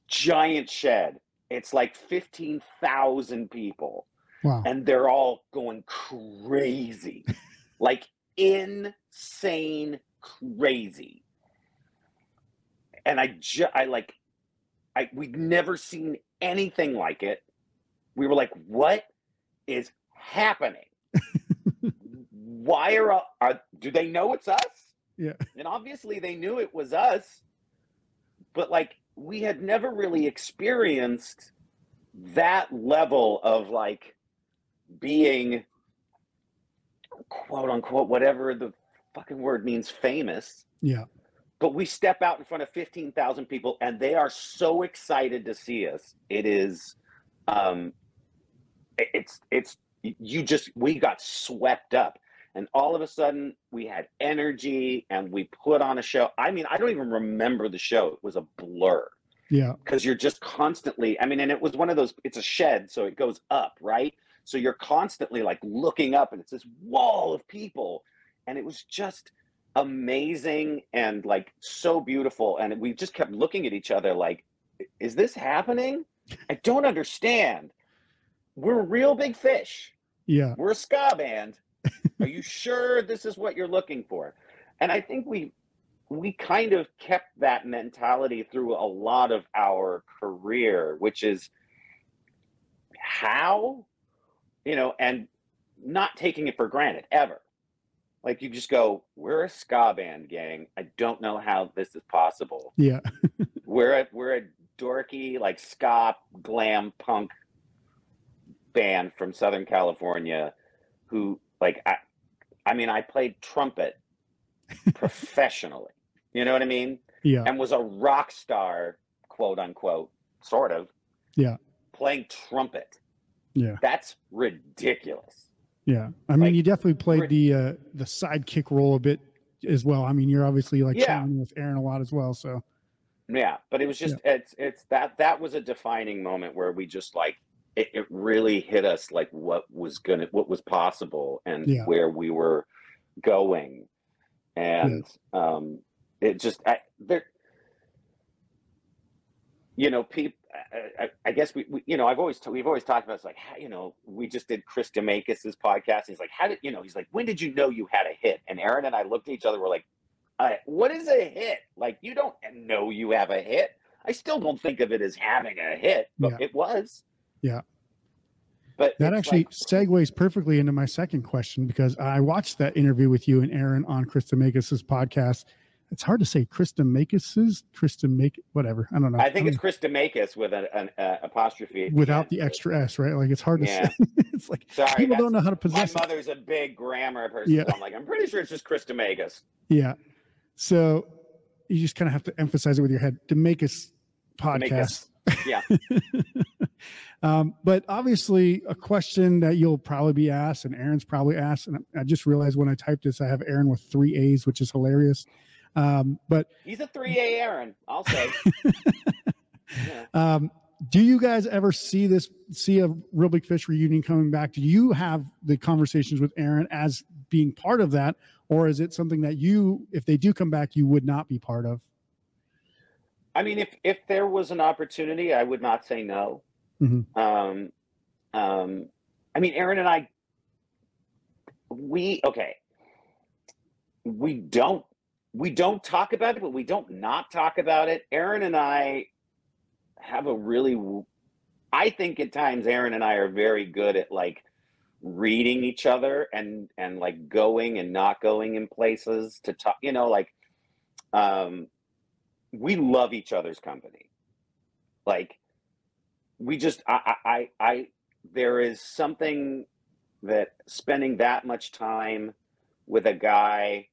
giant shed. It's like 15,000 people. Wow. and they're all going crazy. (laughs) Like insane crazy and i just i like i we'd never seen anything like it. We were like what is happening? (laughs) Why are, are do they know it's us? Yeah. and obviously they knew it was us. But like we had never really experienced that level of like being quote unquote whatever the fucking word means famous. Yeah. But we step out in front of 15,000 people and they are so excited to see us. It is um it's it's you just we got swept up. And all of a sudden we had energy and we put on a show. I mean i don't even remember the show. It was a blur. Yeah. because you're just constantly i mean and it was one of those it's a shed so it goes up right? So you're constantly like looking up and it's this wall of people. And it was just amazing and like so beautiful and we just kept looking at each other like is this happening? I don't understand. We're reel big fish. Yeah. we're a ska band. Are you (laughs) sure this is what you're looking for? And i think we we kind of kept that mentality through a lot of our career which is how you know and not taking it for granted ever like you just go we're a ska band gang i don't know how this is possible Yeah. (laughs) we're a we're a dorky like ska glam punk band from Southern California who like I I mean I played trumpet (laughs) professionally. You know what I mean? Yeah. And was a rock star, quote unquote, sort of. Yeah. Playing trumpet. Yeah. That's ridiculous. Yeah. I mean, Like, you definitely played the uh the sidekick role a bit as well. I mean, you're obviously like Yeah. with Aaron a lot as well. So Yeah, but it was just it's it's that that was a defining moment where we just like it, it really hit us like what was gonna what was possible and Yeah. where we were going, and um, it just I there, you know, people. I, I, guess we, we, you know, I've always we've always talked about it's like how, you know we just did Chris DeMakes's podcast. He's like, how did you know? He's like, when did you know you had a hit? And Aaron and I looked at each other. We're like, uh, what is a hit? Like you don't know you have a hit. I still don't think of it as having a hit, but Yeah. it was. Yeah. But That actually like- segues perfectly into my second question because I watched that interview with you and Aaron on Chris Makis's podcast. It's hard to say Krista Makis's, Krista Make, whatever. I don't know. I think it's don't- Chris with an, an uh, apostrophe without end. the extra S, right? Like it's hard to Yeah. say. (laughs) it's like Sorry, people don't know how to My possess it. mother's a big grammar person. Yeah. so I'm like, I'm pretty sure it's just Chris DeMakes. Yeah. So you just kind of have to emphasize it with your head. To make DeMakes podcast. DeMakes. Yeah. (laughs) Um, but obviously, a question that you'll probably be asked, and Aaron's probably asked, and I just realized when I typed this, I have Aaron with three A's, which is hilarious. Um, but He's a 3A Aaron, I'll say. (laughs) Yeah. um, do you guys ever see this, see a Reel Big Fish reunion coming back? Do you have the conversations with Aaron as being part of that, or is it something that you, if they do come back, you would not be part of? I mean, if if there was an opportunity, I would not say no. Mhm. Um, um, I mean, Aaron and I, we okay. We don't we don't talk about it, but we don't not talk about it. Aaron and I have a really, I think at times Aaron and I are very good at like reading each other and and like going and not going in places to talk. You know, like um we love each other's company. Like we just I I I, I there is something that spending that much time with a guy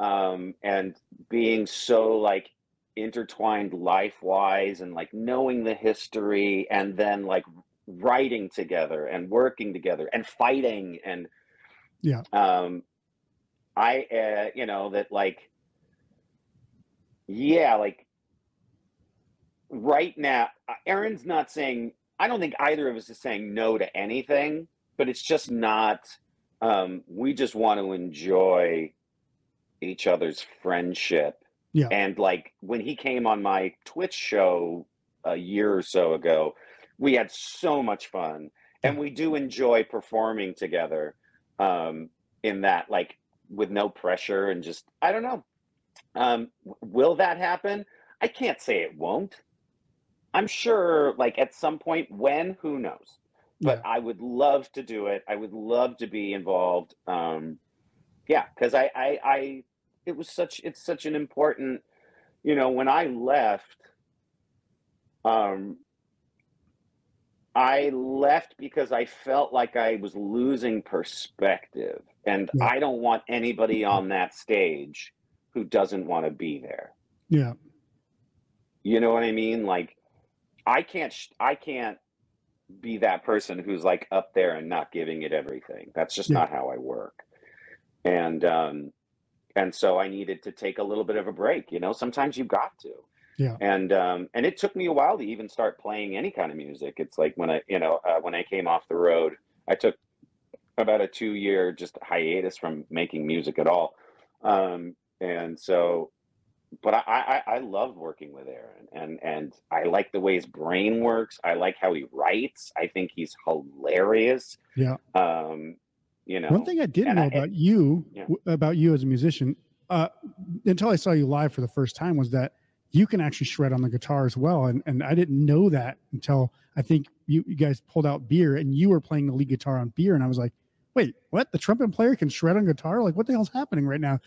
um and being so like intertwined life wise and like knowing the history and then like writing together and working together and fighting and Yeah. um i uh you know that like yeah like right now uh, aaron's not saying i don't think either of us is saying no to anything but it's just not um we just want to enjoy each other's friendship. Yeah. and like when he came on my twitch show a year or so ago we had so much fun. And we do enjoy performing together um in that like with no pressure and just i don't know. Um will that happen? I can't say it won't. I'm sure like at some point when? Who knows? But Yeah. i would love to do it. I would love to be involved um yeah because I, I i it was such it's such an important you know when i left um i left because i felt like i was losing perspective and Yeah. i don't want anybody on that stage who doesn't want to be there Yeah. you know what I mean? Like, I can't, sh- I can't be that person who's like up there and not giving it everything. That's just Yeah. not how I work. And, um, and so I needed to take a little bit of a break. You know, sometimes you got to. Yeah. And um, and it took me a while to even start playing any kind of music. It's like when I, you know, uh, when I came off the road, I took about a two year just hiatus from making music at all. Um, and so but I, I I love working with Aaron and and I like the way his brain works. I like how he writes. I think he's hilarious. Yeah. Um, you know, One thing I didn't know I- about you, Yeah. about you as a musician, uh, until I saw you live for the first time, was that you can actually shred on the guitar as well. And and I didn't know that until I think you, you guys pulled out beer and you were playing the lead guitar on beer, and I was like, wait, what? The trumpet player can shred on guitar? Like, what the hell's happening right now?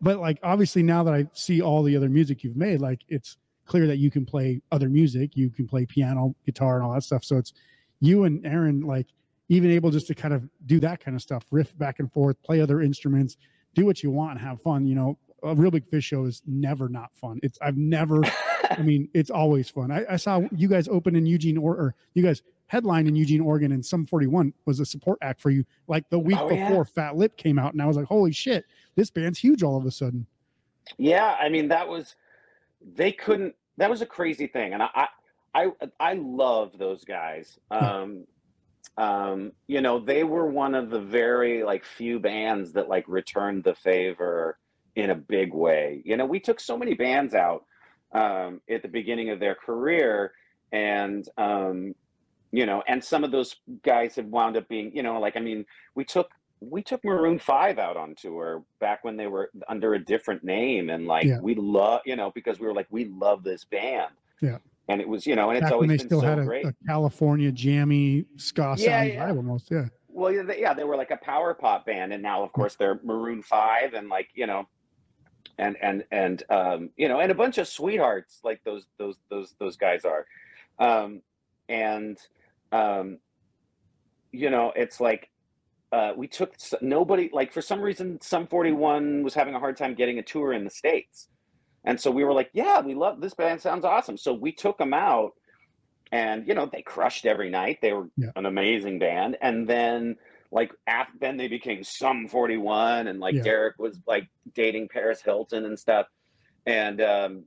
But like, obviously, now that I see all the other music you've made, like, it's clear that you can play other music. You can play piano, guitar, and all that stuff. So it's you and Aaron, like, even able just to kind of do that kind of stuff, riff back and forth, play other instruments, do what you want and have fun. You know, a reel big fish show is never not fun. It's I've never, I (laughs) mean, it's always fun. I, I saw you guys open in Eugene or, or you guys headline in Eugene, Oregon, and Sum 41 was a support act for you like the week Oh, yeah. before Fat Lip came out. And I was like, holy shit, this band's huge all of a sudden. Yeah, I mean that was they couldn't that was a crazy thing. And I I I, I love those guys. Um um you know, they were one of the very like few bands that like returned the favor in a big way. You know, we took so many bands out um at the beginning of their career and um you know, and some of those guys have wound up being, you know, like I mean, we took we took Maroon Five out on tour back when they were under a different name, and like Yeah. we love, you know, because we were like, we love this band. Yeah. And it was you know, and it's Back always they been still so had a, great. a California jammy ska Yeah, sound yeah. vibe almost. Yeah. Well, yeah, they, yeah, they were like a power pop band, and now, of course, they're Maroon Five, and like you know, and and and um, you know, and a bunch of sweethearts like those those those those guys are, um, and um, you know, it's like uh, we took nobody like for some reason, Sum Forty One was having a hard time getting a tour in the states, and so we were like, yeah, we love this band, sounds awesome. So we took them out, and you know, they crushed every night. They were Yeah. an amazing band, and then like after then they became Sum 41 and like Yeah. Deryck was like dating paris hilton and stuff and um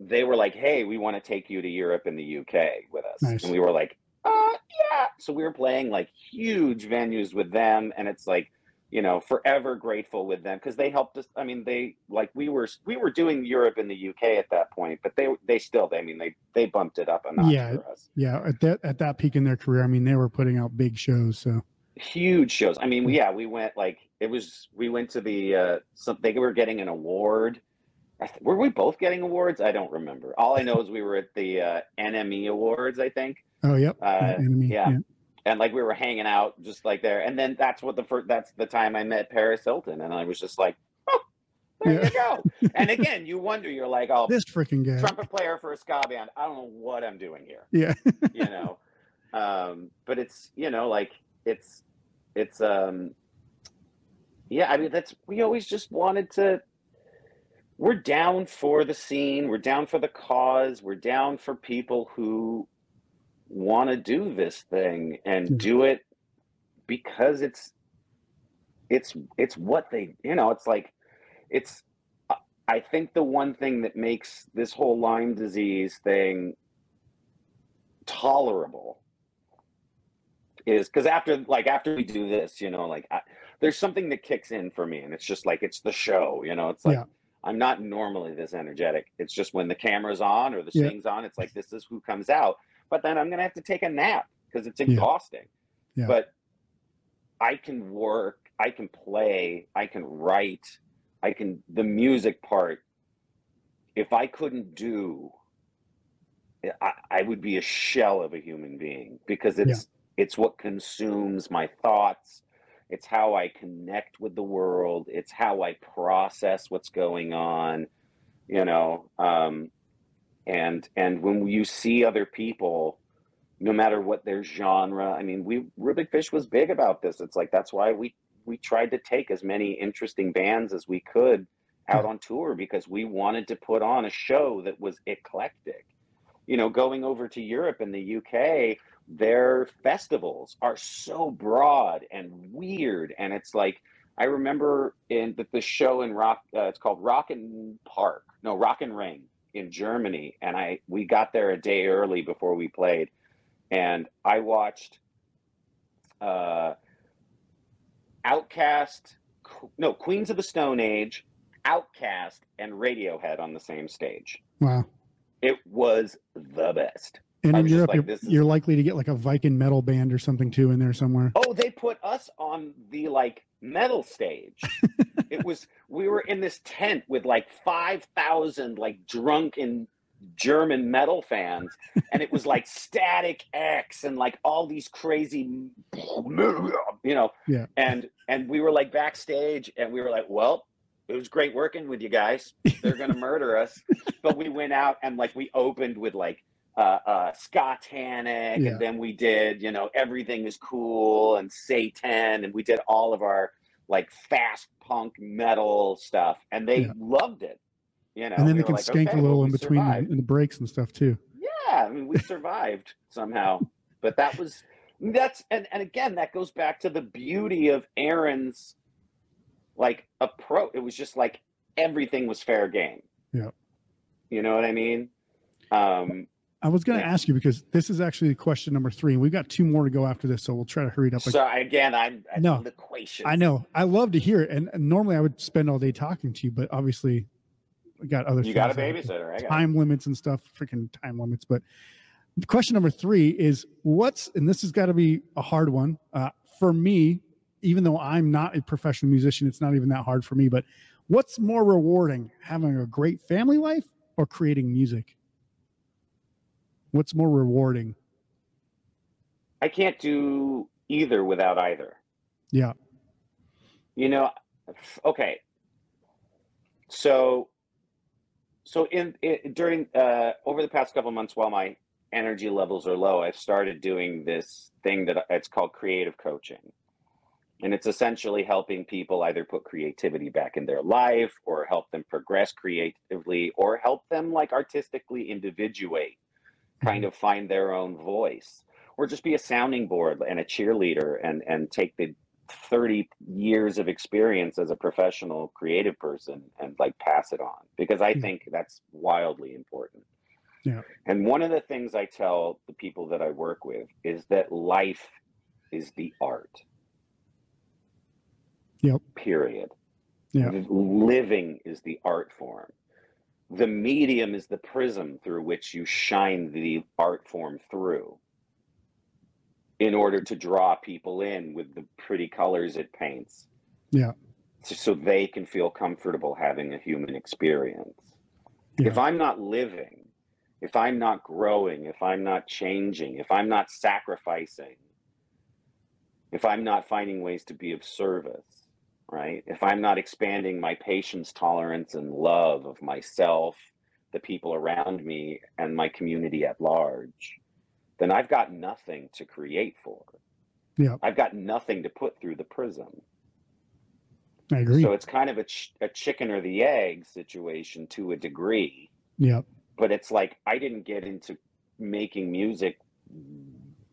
they were like hey we want to take you to europe and the uk with us Nice. and we were like uh yeah so we were playing like huge venues with them and it's like you know forever grateful with them because they helped us i mean they like we were we were doing europe and the uk at that point but they they still i mean they they bumped it up a notch Yeah. for us Yeah. At that at that peak in their career, I mean, they were putting out big shows. So huge shows. I mean, yeah, we went like it was. We went to the. uh some, They were getting an award. I th- Were we both getting awards? I don't remember. All I know is we were at the uh, NME Awards, I think, oh yep. Uh, enemy. yeah. And like we were hanging out just like there. And then that's what the first. That's the time I met Paris Hilton, and I was just like, oh, there Yeah. you go. (laughs) and again, you wonder. You're like, oh, This freaking guy. trumpet player for a ska band. I don't know what I'm doing here Yeah. you know um but it's you know like it's it's um yeah i mean that's we always just wanted to we're down for the scene we're down for the cause we're down for people who want to do this thing and Mhm. do it because it's it's it's what they you know it's like it's I- think the one thing that makes this whole lyme disease thing tolerable is because after like after we do this you know like I, there's something that kicks in for me and it's just like it's the show you know it's like Yeah. i'm not normally this energetic it's just when the camera's on or the Yeah. on it's like this is who comes out but then i'm gonna have to take a nap because it's exhausting. Yeah. but i can work i can play i can write i can the music part if i couldn't do I, I would be a shell of a human being because it's it's what consumes my thoughts. It's how i connect with the world. It's how i process what's going on you know um and and when you see other people no matter what their genre i mean we reel big fish was big about this. It's like that's why we we tried to take as many interesting bands as we could out on tour because we wanted to put on a show that was eclectic. You know going over to europe and the uk their festivals are so broad and weird. And it's like i remember in the, the show in rock uh, it's called Rock am Park. No Rock am Ring in germany and i we got there a day early before we played and i watched uh OutKast no queens of the stone age OutKast and radiohead on the same stage Wow. it was the best And in Europe, like, you're, you're likely to get like a Viking metal band or something too in there somewhere. Oh, they put us on the like metal stage. it (laughs) was we were in this tent with like 5,000 like drunken German metal fans and it was like Static X and like all these crazy (laughs) you know. Yeah. And and we were like backstage and we were like, "Well, it was great working with you guys. They're going (laughs) to murder us." But we went out and like we opened with like uh, uh, Skatanic, Yeah. and then we did, you know, everything is cool and Satan, and we did all of our like fast punk metal stuff, and they Yeah. loved it. You know, and then we they can like, skank "Okay, a little in between the, in the breaks and stuff too. Yeah, I mean, we (laughs) survived somehow, but that was that's and and again that goes back to the beauty of Aaron's like approach. It was just like everything was fair game. Yeah. you know what I mean. Um, I was going to ask you because this is actually question number three. and We've got two more to go after this, so we'll try to hurry it up. so again, I'm I No. equation. I know. I love to hear it, and, and normally I would spend all day talking to you, but obviously, we got other. you got a babysitter. I got time limits and stuff, freaking time limits. But question number three is what's, and this has got to be a hard one uh, for me, even though I'm not a professional musician, it's not even that hard for me. But what's more rewarding, having a great family life or creating music? What's more rewarding? I can't do either without either. Yeah. You know, okay. So, so in, in during uh, over the past couple months, while my energy levels are low, I've started doing this thing that it's called creative coaching, and it's essentially helping people either put creativity back in their life, or help them progress creatively, or help them like artistically individuate, kind of find their own voice, or just be a sounding board and a cheerleader, and and take the 30 years of experience as a professional creative person and like pass it on because I think that's wildly important. Yeah. And one of the things I tell the people that I work with is that life is the art. Yep. Period. Yeah. Living is the art form. The medium is the prism through which you shine the art form through in order to draw people in with the pretty colors it paints. Yeah. So, so they can feel comfortable having a human experience. If I'm not living, if I'm not growing, if I'm not changing, if I'm not sacrificing, if I'm not finding ways to be of service, right? If I'm not expanding my patience, tolerance, and love of myself, the people around me, and my community at large, then I've got nothing to create for. Yeah. I've got nothing to put through the prism. I agree. So it's kind of a, ch- a chicken or the egg situation to a degree yeah. but it's like I didn't get into making music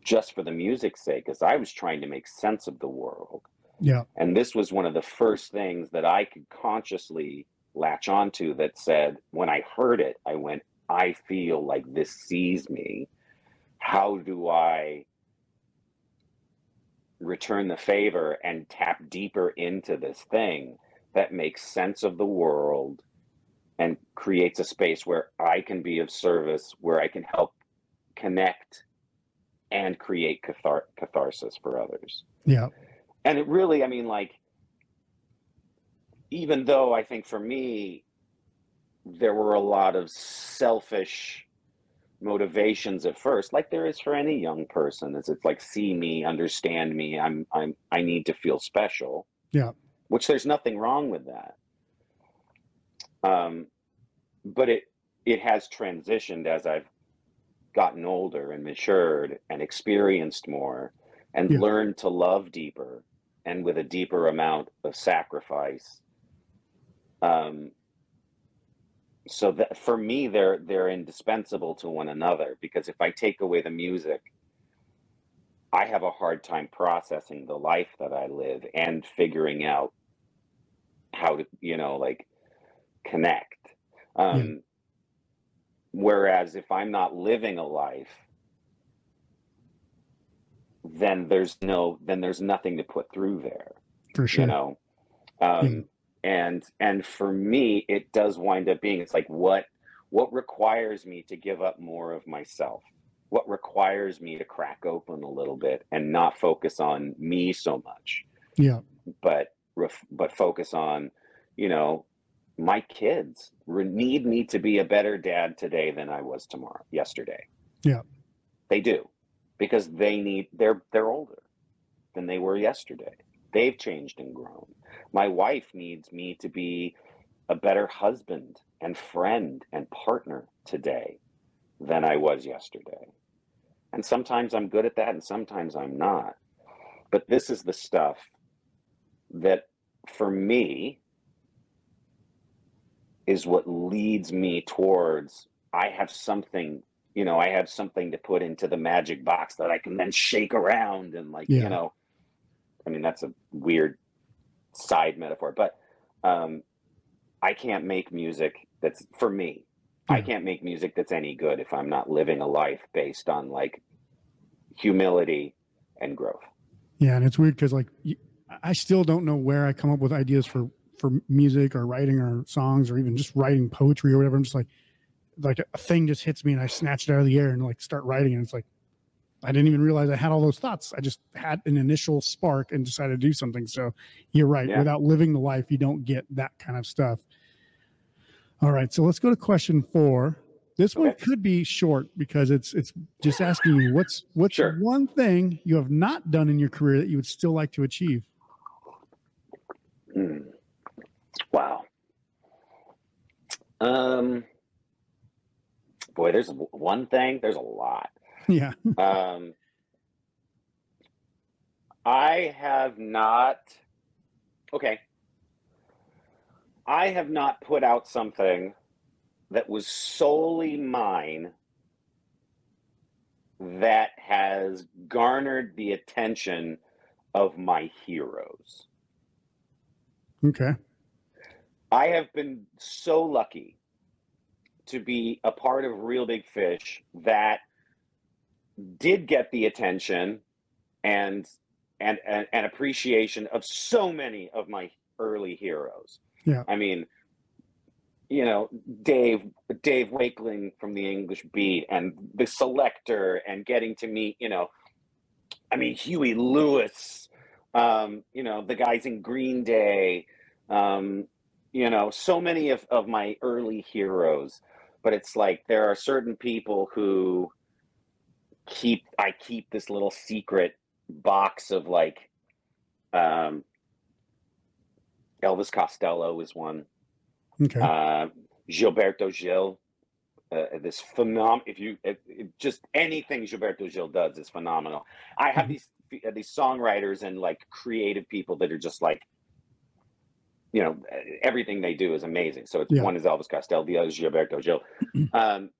just for the music's sake, because I was trying to make sense of the world. Yeah. And this was one of the first things that I could consciously latch onto that said, when I heard it, I went, I feel like this sees me. How do I return the favor and tap deeper into this thing that makes sense of the world and creates a space where I can be of service, where I can help connect and create cathar- catharsis for others. Yeah. And it really, I mean, like, even though I think for me, there were a lot of selfish motivations at first, like there is for any young person, is it's like see me, understand me, I'm I'm I need to feel special. Yeah. Which there's nothing wrong with that. Um, but it it has transitioned as I've gotten older and matured and experienced more and Yeah. learned to love deeper and with a deeper amount of sacrifice. Um, so that for me, they're they're indispensable to one another because if I take away the music, I have a hard time processing the life that I live and figuring out how to, you know, like connect. Um, Whereas if I'm not living a life, then there's no, then there's nothing to put through there For sure. you know um and and for me it does wind up being it's like what what requires me to give up more of myself what requires me to crack open a little bit and not focus on me so much Yeah. but ref, but focus on you know my kids need me to be a better dad today than I was tomorrow yesterday Yeah. they do because they need they're they're older than they were yesterday. They've changed and grown. My wife needs me to be a better husband and friend and partner today than I was yesterday. And sometimes I'm good at that and sometimes I'm not. But this is the stuff that for me is what leads me towards I have something, you know, I have something to put into the magic box that I can then shake around and like, Yeah. you know, I mean that's a weird side metaphor, but um I can't make music that's for me. I can't make music that's any good if I'm not living a life based on like humility and growth. Yeah, and it's weird because like I still don't know where I come up with ideas for for music or writing or songs or even just writing poetry or whatever. I'm just like like a thing just hits me and I snatch it out of the air and like start writing and it's like I didn't even realize I had all those thoughts. I just had an initial spark and decided to do something. So you're right. Yeah. Without living the life, you don't get that kind of stuff. All right. So let's go to question four. This one could be short because it's it's just asking you what's what's Sure. one thing you have not done in your career that you would still like to achieve. Hmm. Wow. Um. Boy, there's one thing. There's a lot. Yeah. (laughs) Um. I have not. Okay. I have not put out something that was solely mine that has garnered the attention of my heroes. Okay. I have been so lucky to be a part of Reel Big Fish that did get the attention and and and, and appreciation of so many of my early heroes. Yeah. I mean, you know, Dave Dave Wakeling from the English Beat and the Selecter and getting to meet, you know, I mean Huey Lewis, um, you know, the guys in Green Day, um, you know, so many of, of my early heroes. But it's like there are certain people who keep I keep this little secret box of like um Elvis Costello is one. Okay. Uh, Gilberto Gil, uh, this phenom. If you if, if just anything Gilberto Gil does is phenomenal. I have Mhm. these these songwriters and like creative people that are just like, you know, everything they do is amazing. So it's Yeah. one is Elvis Costello, the other is Gilberto Gil, (clears throat) um,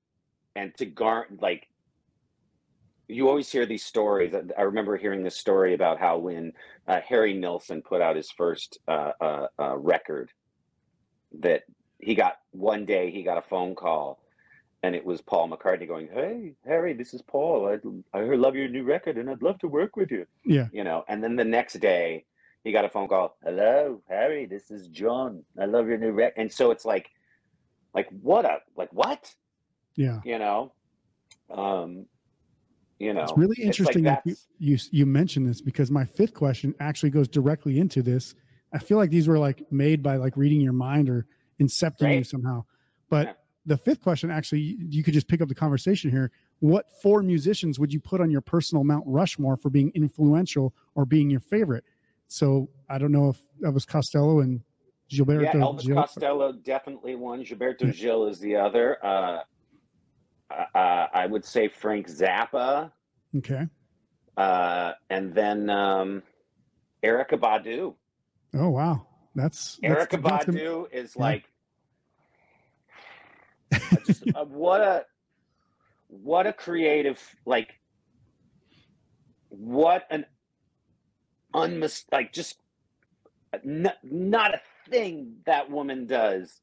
and to gar like. You always hear these stories. I- I remember hearing this story about how when uh, Harry Nilsson put out his first uh, uh, uh, record, that he got one day he got a phone call and it was Paul McCartney going, "Hey, Harry, this is Paul. I I love your new record and I'd love to work with you." Yeah. You know, and then the next day he got a phone call, "Hello, Harry, this is John. I love your new record." And so it's like like what a like what? Yeah. You know? Um you know. It's really like interesting that you, you you mentioned this because my fifth question actually goes directly into this. I feel like these were like made by like reading your mind or incepting you somehow. But Yeah. the fifth question actually you could just pick up the conversation here. What four musicians would you put on your personal Mount Rushmore for being influential or being your favorite? So I don't know if that was Costello and Gilberto. yeah, Elvis Gil- Costello definitely one. Gilberto. Gil is the other. Uh, uh, I would say Frank Zappa, Okay. uh, and then um, Erykah Badu. Oh wow, that's, that's Erykah that's Badu is yeah. like just uh, what a what a creative like what an unmis like just n- not a thing that woman does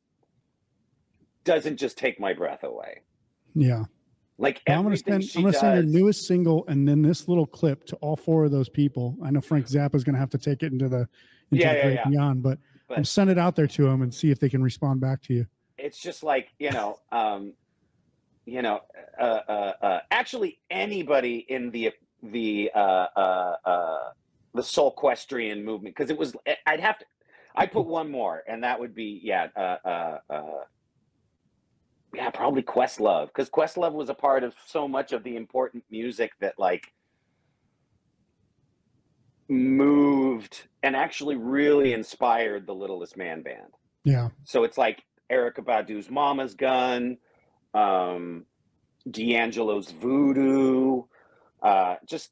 doesn't just take my breath away Yeah. like I'm gonna send I'm gonna does send your newest single and then this little clip to all four of those people. I know Frank Zappa is gonna have to take it into the into Yeah, the yeah, yeah. beyond, but, But- I'm send it out there to them and see if they can respond back to you. it's just like you know um you know uh, uh, uh actually anybody in the the uh uh uh the Soulquarian movement because it was i'd have to i'd put one more and that would be yeah uh uh uh yeah probably questlove because questlove was a part of so much of the important music that like moved and actually really inspired the littlest man band Yeah. so it's like Erykah Badu's Mama's Gun, um, D'Angelo's Voodoo. Uh, just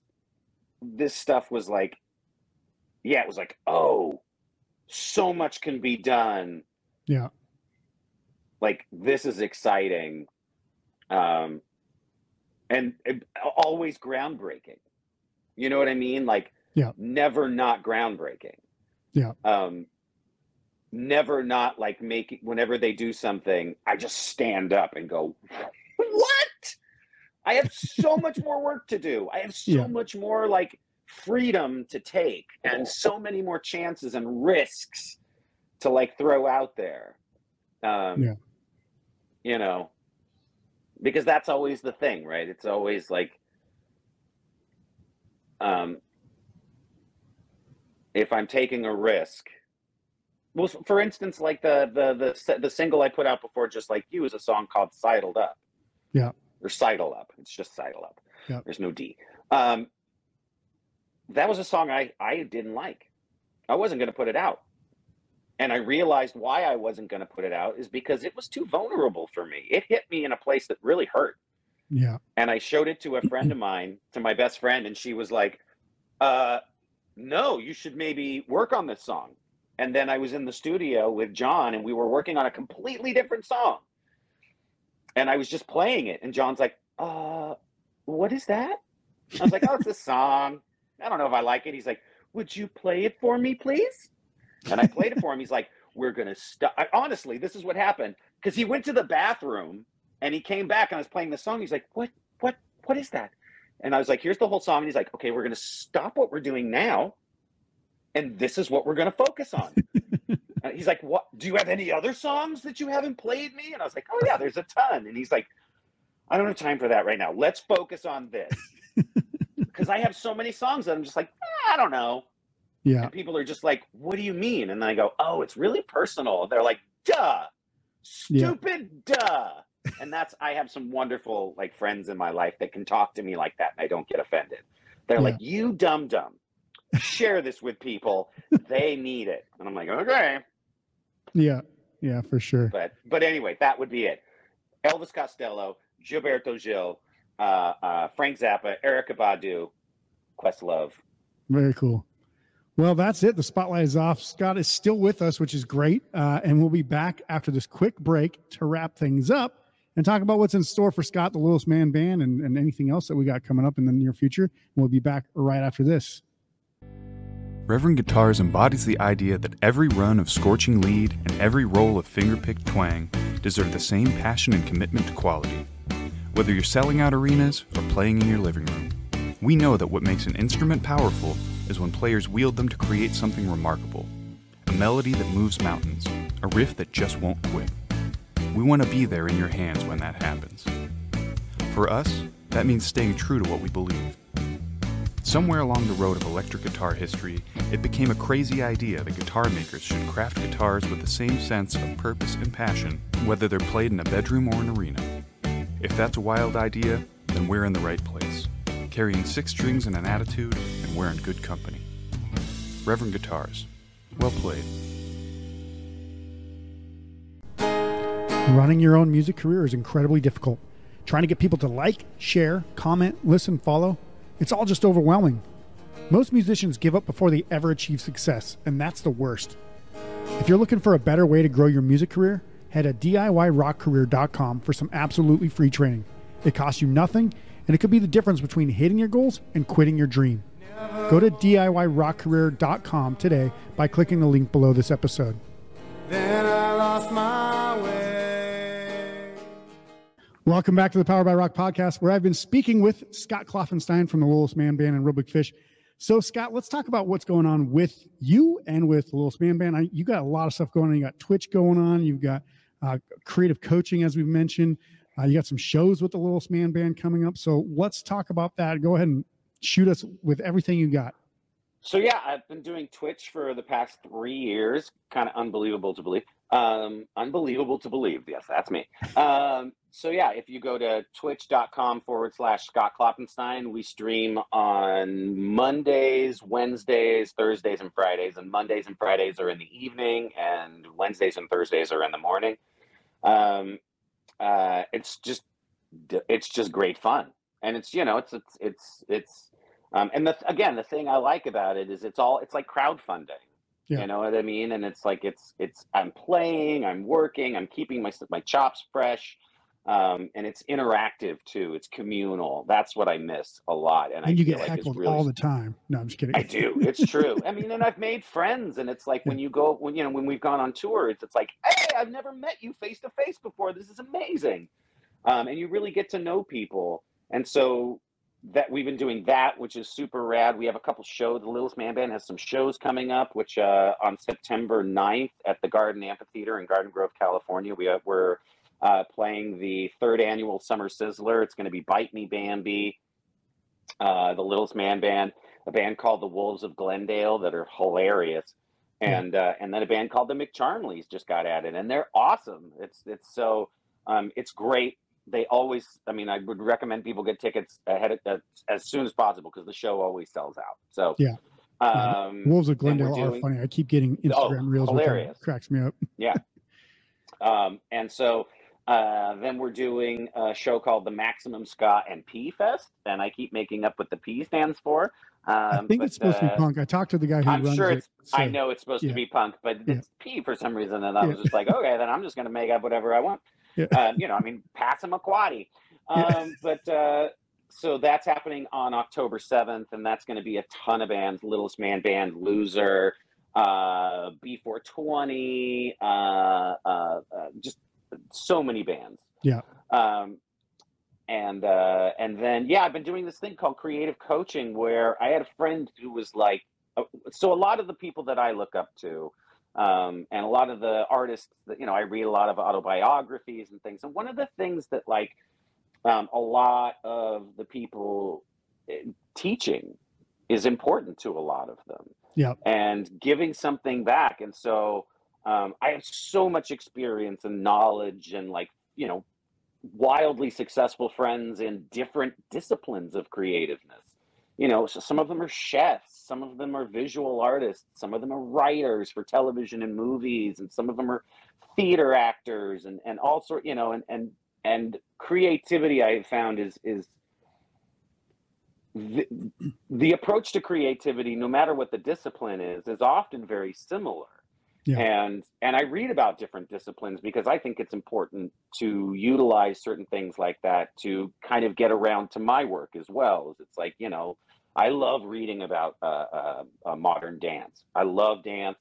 this stuff was like, yeah, it was like, oh, so much can be done. Yeah. Like this is exciting, um, and it, always groundbreaking. You know what I mean? Like, Yeah. never not groundbreaking. Yeah. Um, never not like making whenever they do something i just stand up and go what i have so (laughs) much more work to do i have so Yeah. much more like freedom to take and so many more chances and risks to like throw out there um Yeah. you know because that's always the thing right it's always like um if i'm taking a risk well for instance like the the the the single i put out before just like you is a song called sidled up Yeah. Or Sidle Up. It's just Sidle Up. Yeah. There's no D. Um, that was a song I, I didn't like. I wasn't going to put it out. And I realized why I wasn't going to put it out is because it was too vulnerable for me. It hit me in a place that really hurt. Yeah. And I showed it to a friend of mine, to my best friend, and she was like, uh, no, you should maybe work on this song. And then I was in the studio with John and we were working on a completely different song. And I was just playing it. And John's like, uh, what is that? I was like, oh, it's a (laughs) song. I don't know if I like it. He's like, would you play it for me, please? And I played it for him. He's like, (laughs) we're going to stop. Honestly, this is what happened because he went to the bathroom and he came back and I was playing the song. He's like, what, what, what is that? And I was like, here's the whole song. And he's like, okay, we're going to stop what we're doing now. And this is what we're going to focus on. (laughs) and he's like, what? Do you have any other songs that you haven't played me? And I was like, oh, yeah, there's a ton. And he's like, I don't have time for that right now. Let's focus on this. (laughs) Because I have so many songs that I'm just like, eh, I don't know. Yeah. And people are just like, what do you mean? And then I go, oh, it's really personal. They're like, duh, Yeah. stupid, duh. And that's, I have some wonderful like friends in my life that can talk to me like that and I don't get offended. They're Yeah. like, you dumb dumb, share this with people. They need it. And I'm like, okay. Yeah. Yeah, for sure. But, but anyway, that would be it. Elvis Costello, Gilberto Gil, uh, uh, Frank Zappa, Erykah Badu, Questlove. Very cool. Well, that's it. The spotlight is off. Scott is still with us, which is great. Uh, and we'll be back after this quick break to wrap things up and talk about what's in store for Scott, the Littlest Man Band, and, and anything else that we got coming up in the near future. We'll be back right after this. Reverend Guitars embodies the idea that every run of scorching lead and every roll of fingerpicked twang deserve the same passion and commitment to quality. Whether you're selling out arenas or playing in your living room, we know that what makes an instrument powerful is when players wield them to create something remarkable. A melody that moves mountains, a riff that just won't quit. We want to be there in your hands when that happens. For us, that means staying true to what we believe. Somewhere along the road of electric guitar history, it became a crazy idea that guitar makers should craft guitars with the same sense of purpose and passion, whether they're played in a bedroom or an arena. If that's a wild idea, then we're in the right place, carrying six strings and an attitude, and we're in good company. Reverend Guitars. Well played. Running your own music career is incredibly difficult. Trying to get people to like, share, comment, listen, follow, it's all just overwhelming. Most musicians give up before they ever achieve success, and that's the worst. If you're looking for a better way to grow your music career, head to DIYrockcareer.com for some absolutely free training. It costs you nothing, and it could be the difference between hitting your goals and quitting your dream. Go to DIYrockcareer.com today by clicking the link below this episode. Then I lost my way. Welcome back to the Power by Rock podcast, where I've been speaking with Scott Klopfenstein from the Littlest Man Band and Big Fish. So, Scott, let's talk about what's going on with you and with the Littlest Man Band. I, you got a lot of stuff going on. You got Twitch going on. You've got uh, creative coaching, as we've mentioned. Uh, you got some shows with the Littlest Man Band coming up. So, let's talk about that. Go ahead and shoot us with everything you got. So yeah, I've been doing Twitch for the past three years. Kind of unbelievable to believe. Um, unbelievable to believe. Yes, that's me. Um, so yeah, if you go to twitch.com forward slash Scott Klopfenstein, we stream on Mondays, Wednesdays, Thursdays, and Fridays. And Mondays and Fridays are in the evening, and Wednesdays and Thursdays are in the morning. Um, uh, it's just it's just great fun, and it's you know it's it's it's it's um, and the, again the thing I like about it is it's all it's like crowdfunding. Yeah. You know what I mean? And it's like it's it's I'm playing, I'm working, I'm keeping my my chops fresh, um, and it's interactive too. It's communal. That's what I miss a lot. And, I you get like heckled really all the time. No, I'm just kidding. I do. It's true. I mean, and I've made friends, and it's like (laughs) when you go when you know when we've gone on tour, it's, it's like, hey, I've never met you face to face before. This is amazing, um, and you really get to know people. And so that we've been doing that, which is super rad. We have a couple shows. The Littlest Man Band has some shows coming up, which uh, on September 9th at the Garden Amphitheater in Garden Grove, California. We have, we're uh, playing the third annual Summer Sizzler. It's going to be Bite Me Bambi, uh, the Littlest Man Band, a band called the Wolves of Glendale that are hilarious, and uh, and then a band called the McCharmleys just got added, and they're awesome. It's it's so um, it's great. they always i mean i would recommend people get tickets ahead of, as, as soon as possible because the show always sells out so Yeah. um Wolves of Glendale we're funny. I keep getting Oh, Instagram reels with them. hilarious. Cracks me up. Yeah. (laughs) Um, and so uh, then we're doing a show called the Maximum Ska and P Fest, and I keep making up what the P stands for. Um, I think but, it's supposed to uh, be punk. I talked to the guy who I'm runs sure it. it's. I know it's supposed yeah. to be punk, but Yeah. it's P for some reason, and I was Yeah. just like, okay, then I'm just going to make up whatever I want. Uh, you know, I mean, Passamaquoddy. Yeah. Um, But uh, so that's happening on October 7th, and that's going to be a ton of bands: Littlest Man Band, Loser, uh, B420, uh, uh, uh, just so many bands. Yeah. Um, and uh, and then yeah, I've been doing this thing called creative coaching, where I had a friend who was like, uh, so a lot of the people that I look up to. Um, and a lot of the artists that you know, I read a lot of autobiographies and things. And one of the things that like um, a lot of the people eh, teaching is important to a lot of them. Yeah. And giving something back. And so um, I have so much experience and knowledge and like, you know, wildly successful friends in different disciplines of creativeness. You know, so some of them are chefs, some of them are visual artists, some of them are writers for television and movies, and some of them are theater actors and, and all sort, you know, and, and and creativity I have found is is the, the approach to creativity, no matter what the discipline is, is often very similar. Yeah. And and I read about different disciplines because I think it's important to utilize certain things like that to kind of get around to my work as well. It's like you know, I love reading about uh, uh, uh, modern dance. I love dance.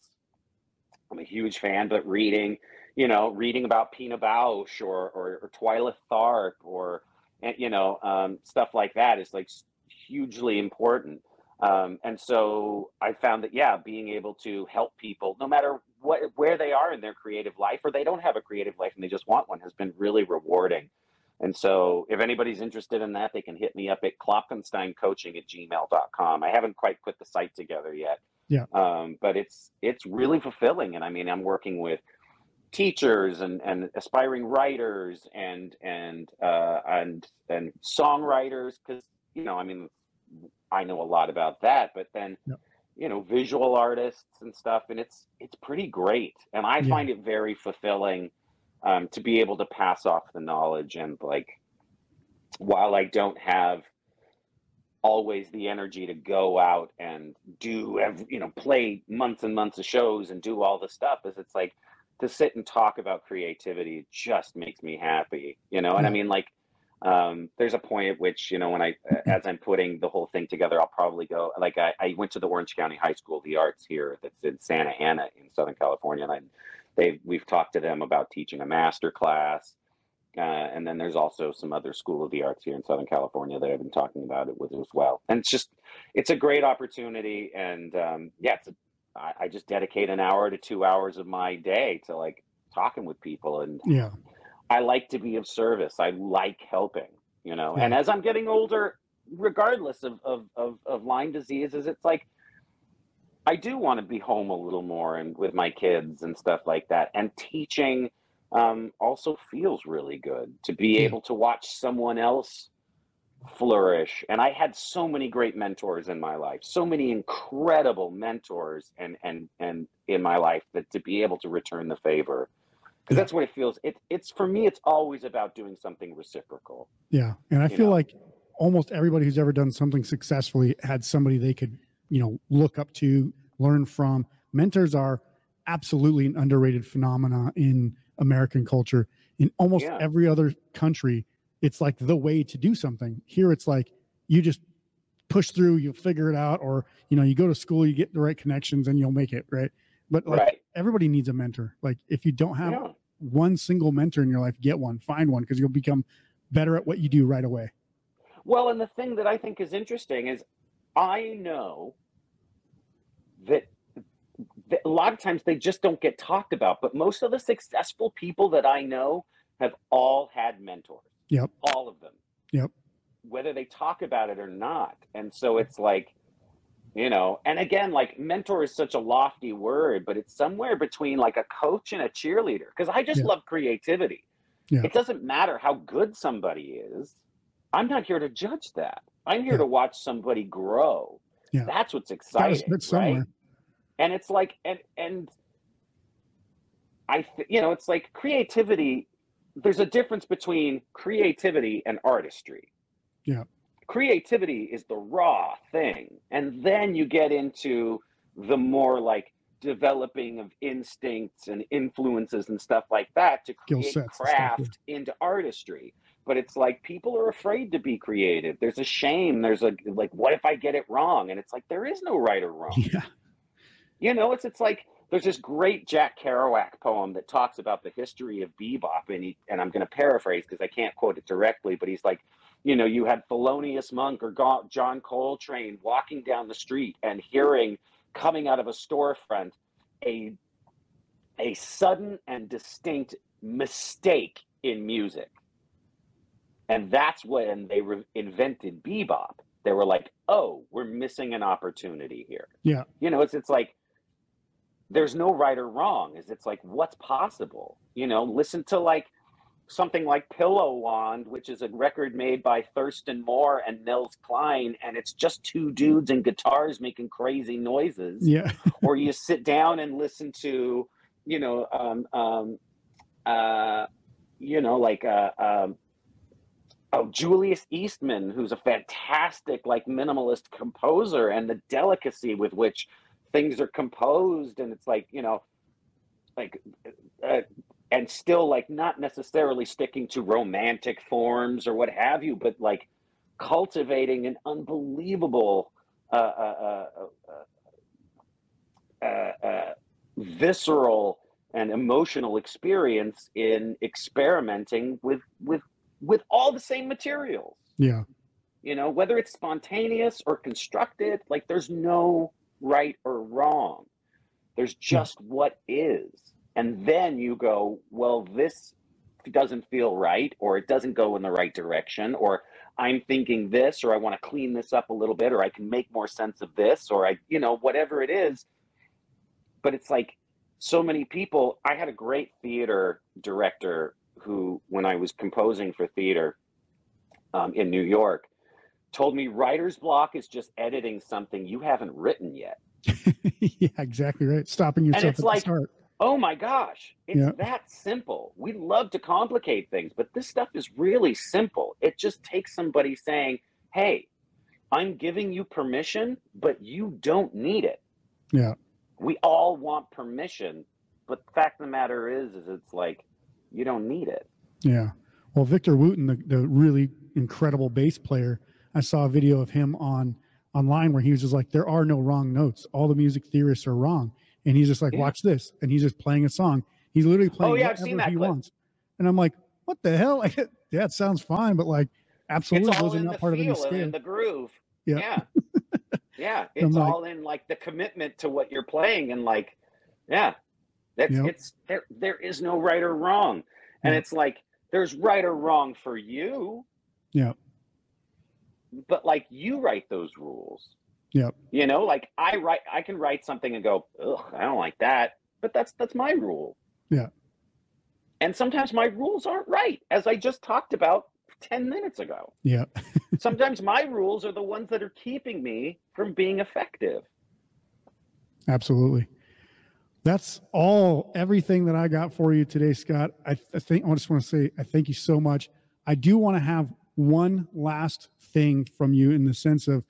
I'm a huge fan, but reading, you know, reading about Pina Bausch or or, or Twyla Tharp or and you know um, stuff like that is like hugely important. Um, and so I found that yeah, being able to help people, no matter what where they are in their creative life, or they don't have a creative life and they just want one, has been really rewarding. And so if anybody's interested in that, they can hit me up at klopfensteincoaching at gmail.com. I haven't quite put the site together yet. Yeah. Um, but it's it's really fulfilling. And I mean I'm working with teachers and, and aspiring writers and and uh, and and songwriters because you know I mean I know a lot about that, but then Yep. You know visual artists and stuff, and it's it's pretty great, and I Yeah. find it very fulfilling um, to be able to pass off the knowledge and like while I don't have always the energy to go out and do every, you know play months and months of shows and do all the stuff is it's like to sit and talk about creativity just makes me happy you know? And i mean like um, there's a point at which you know when i as i'm putting the whole thing together i'll probably go like i, I went to the orange county high school of the arts here that's in santa ana in southern california and I, they we've talked to them about teaching a master class uh, and then there's also some other school of the arts here in southern california that i've been talking about it with as well and it's just it's a great opportunity and um, yeah it's a, I, I just dedicate an hour to two hours of my day to like talking with people and Yeah. I like to be of service. I like helping, you know. And as I'm getting older, regardless of, of, of, of Lyme diseases, it's like I do want to be home a little more and with my kids and stuff like that. And teaching um, also feels really good to be able to watch someone else flourish. And I had so many great mentors in my life, so many incredible mentors and and and in my life that to be able to return the favor because that's what it feels. It, it's for me. It's always about doing something reciprocal. Yeah. And I feel know. like almost everybody who's ever done something successfully had somebody they could, you know, look up to, learn from. Mentors are absolutely an underrated phenomena in American culture. In almost Yeah. every other country, it's like the way to do something. Here it's like you just push through, you'll figure it out, or you know, you go to school, you get the right connections and you'll make it, right? But like right. Everybody needs a mentor. Like if you don't have Yeah. one single mentor in your life, get one, find one, because you'll become better at what you do right away. Well, and the thing that I think is interesting is I know that, that a lot of times they just don't get talked about. But most of the successful people that I know have all had mentors. Yep. All of them. Yep. Whether they talk about it or not. And so it's like, you know, and again, like mentor is such a lofty word, but it's somewhere between like a coach and a cheerleader. Because I just Yeah. love creativity. Yeah. It doesn't matter how good somebody is. I'm not here to judge that. I'm here Yeah. to watch somebody grow. Yeah. That's what's exciting, start right? and it's like and and i th- you know it's like creativity there's a difference between creativity and artistry Yeah. Creativity is the raw thing. And then you get into the more like developing of instincts and influences and stuff like that to create and stuff, yeah. craft into artistry. But it's like people are afraid to be creative. There's a shame. There's a like what if i get it wrong? And it's like there is no right or wrong. Yeah. you know, it's it's like there's this great Jack Kerouac poem that talks about the history of bebop, and he and I'm going to paraphrase because I can't quote it directly, but he's like, you know, you had Thelonious Monk or John Coltrane walking down the street and hearing coming out of a storefront a a sudden and distinct mistake in music, and that's when they re- invented bebop. They were like, "Oh, we're missing an opportunity here." Yeah. you know it's it's like there's no right or wrong is it's like what's possible you know listen to like something like pillow wand which is a record made by thurston moore and Nels Cline and it's just two dudes and guitars making crazy noises Yeah. (laughs) or you sit down and listen to you know um um uh you know like uh um oh julius eastman who's a fantastic like minimalist composer and the delicacy with which things are composed and it's like you know like uh, and still like not necessarily sticking to romantic forms or what have you but like cultivating an unbelievable uh, uh, uh, uh, uh, visceral and emotional experience in experimenting with with with all the same materials. Yeah. you know whether it's spontaneous or constructed like there's no right or wrong. There's just what is and then you go well this doesn't feel right or it doesn't go in the right direction or i'm thinking this or i want to clean this up a little bit or i can make more sense of this or i you know whatever it is but it's like so many people i had a great theater director who when i was composing for theater um, in new york told me writer's block is just editing something you haven't written yet (laughs) yeah, exactly right. Stopping yourself it's at like- the start. Oh my gosh it's Yeah. that simple we love to complicate things but this stuff is really simple it just takes somebody saying hey i'm giving you permission but you don't need it Yeah. we all want permission but the fact of the matter is is it's like you don't need it Yeah. Well, Victor Wooten, the, the really incredible bass player, I saw a video of him on online where he was just like, there are no wrong notes. All the music theorists are wrong. And he's just like, Yeah. watch this. And he's just playing a song. He's literally oh, playing Oh, yeah, I've seen that he clip. wants. And I'm like, what the hell? (laughs) Like, yeah, it sounds fine, but like, absolutely it's all those are in not the part of any feel and scale. in the groove Yeah. yeah (laughs) yeah it's like- all in like the commitment to what you're playing and like yeah that's Yep. it's there there is no right or wrong and Yeah. it's like there's right or wrong for you Yeah. but like you write those rules Yep. you know like i write i can write something and go ugh i don't like that but that's that's my rule Yeah. and sometimes my rules aren't right as i just talked about 10 minutes ago Yeah. (laughs) sometimes my rules are the ones that are keeping me from being effective Absolutely. That's all, everything that I got for you today, Scott. I, th- I think I just want to say I thank you so much. I do want to have one last thing from you in the sense of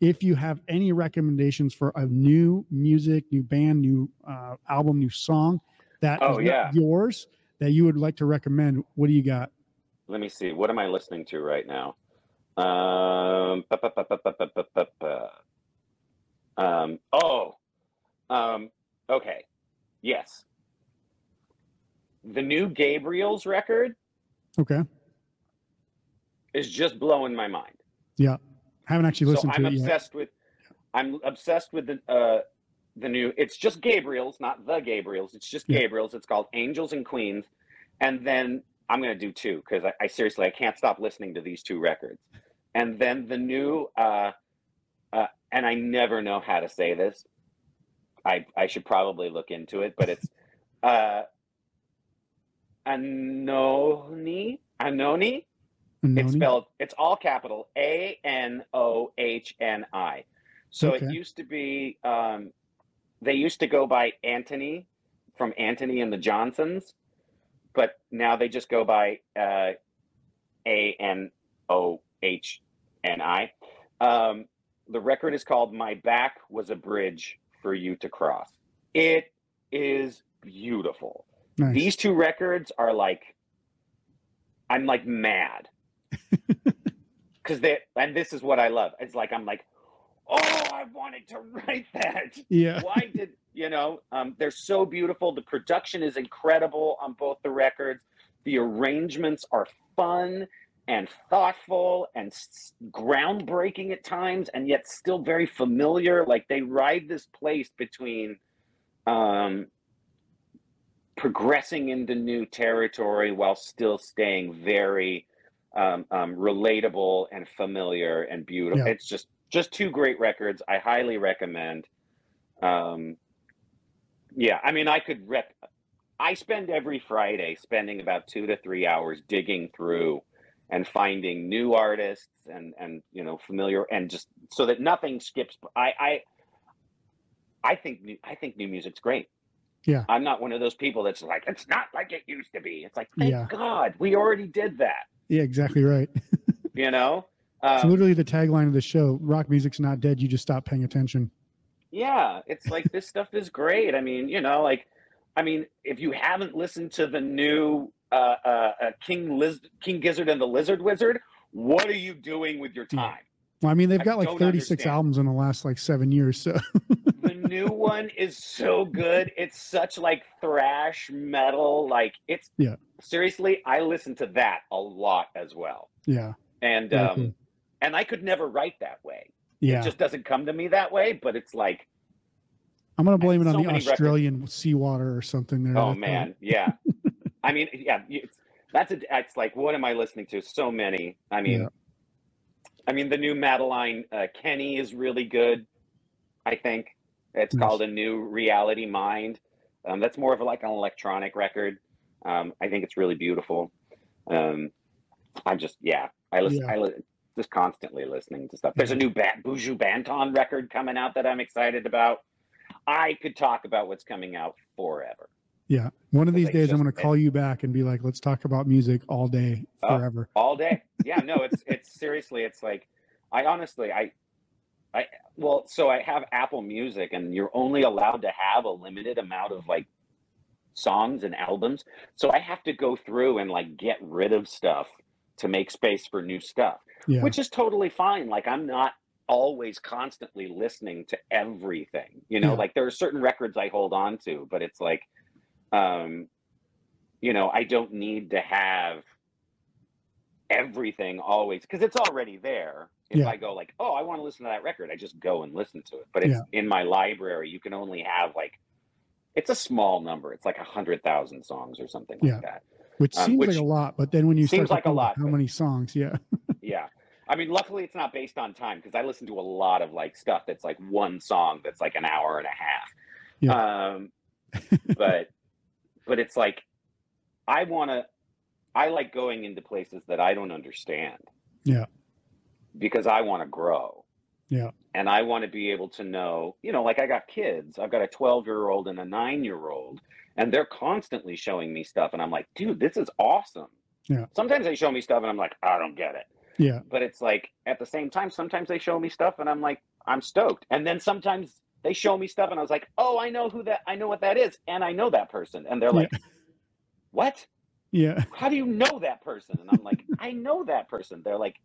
if you have any recommendations for a new music, new band, new uh, album, new song that oh, yeah. yours that you would like to recommend, what do you got? Let me see. What am I listening to right now? Um, um oh, um, okay. Yes. The new Gabriels record. Okay. Is just blowing my mind. Yeah. I haven't actually so listened i'm to it yet. obsessed with i'm obsessed with the uh the new it's just Gabriels not the Gabriels it's just Yeah. Gabriels it's called angels and queens and then i'm going to do two because I, I seriously i can't stop listening to these two records and then the new uh uh and i never know how to say this i i should probably look into it but it's uh ANOHNI. ANOHNI. It's spelled. It's all capital A N O H N I. So Okay. it used to be. Um, they used to go by Antony from Antony and the Johnsons, but now they just go by uh, A N O H N I. Um, the record is called "My Back Was a Bridge for You to Cross." It is beautiful Nice. these two records are like i'm like mad (laughs) because they and this is what i love. It's like i'm like oh i wanted to (laughs) write that. Yeah. why did you know um, they're so beautiful. The production is incredible on both the records. The arrangements are fun and thoughtful and s- groundbreaking at times and yet still very familiar. Like they ride this place between um, progressing into new territory while still staying very um, um, relatable and familiar and beautiful Yeah. it's just just two great records i highly recommend um, yeah i mean i could rec i spend every friday spending about two to three hours digging through and finding new artists and and you know familiar and just so that nothing skips i i i think new, i think new music's great Yeah. i'm not one of those people that's like it's not like it used to be it's like thank Yeah. god we already did that Yeah, exactly right. (laughs) you know It's um, literally the tagline of the show. Rock music's not dead. You just stop paying attention. yeah it's like this stuff is great i mean you know like i mean if you haven't listened to the new uh, uh, uh king Liz- king gizzard and the lizard wizard what are you doing with your time Well, I mean, they've I got like 36 understand. albums in the last like seven years. So (laughs) the new one is so good it's such like thrash metal like it's Yeah. Seriously i listen to that a lot as well yeah, and um cool. and i could never write that way yeah. it just doesn't come to me that way but it's like I'm gonna blame it so on the many records. Australian seawater or something. There. Oh uh, man, yeah. (laughs) I mean, yeah. It's, that's a. It's like, what am I listening to? So many. I mean, Yeah. I mean, the new Madeline uh, Kenney is really good. I think it's Nice. called a new Reality Mind. Um, that's more of like an electronic record. Um, I think it's really beautiful. Um, I'm just yeah. I listen. Yeah. I li- just constantly listening to stuff. There's a new ba- Buju Banton record coming out that I'm excited about. I could talk about what's coming out forever. Yeah. One of these days, I'm gonna call you back and be like, "Let's talk about music all day, Oh. forever." all day (laughs) yeah no it's it's seriously it's like i honestly i i well so i have apple music and you're only allowed to have a limited amount of like songs and albums so i have to go through and like get rid of stuff to make space for new stuff Yeah. which is totally fine like i'm not always constantly listening to everything you know Yeah. like there are certain records i hold on to but it's like um you know i don't need to have everything always because it's already there if Yeah. i go like oh i want to listen to that record i just go and listen to it but it's in my library you can only have like it's a small number it's like a hundred thousand songs or something Yeah. like that which um, seems which like a lot, but then when you seems start like a lot, how but- many songs? Yeah. (laughs) yeah i mean luckily it's not based on time because i listen to a lot of like stuff that's like one song that's like an hour and a half um (laughs) but but it's like i want to i like going into places that i don't understand Yeah. because i want to grow Yeah. and i want to be able to know you know like i got kids i've got a 12 year old and a 9 year old and they're constantly showing me stuff and i'm like dude this is awesome Yeah. sometimes they show me stuff and i'm like i don't get it Yeah. but it's like at the same time sometimes they show me stuff and i'm like i'm stoked and then sometimes they show me stuff and i was like oh i know who that i know what that is and i know that person and they're Yeah. like what Yeah. how do you know that person and i'm like i know that person they're like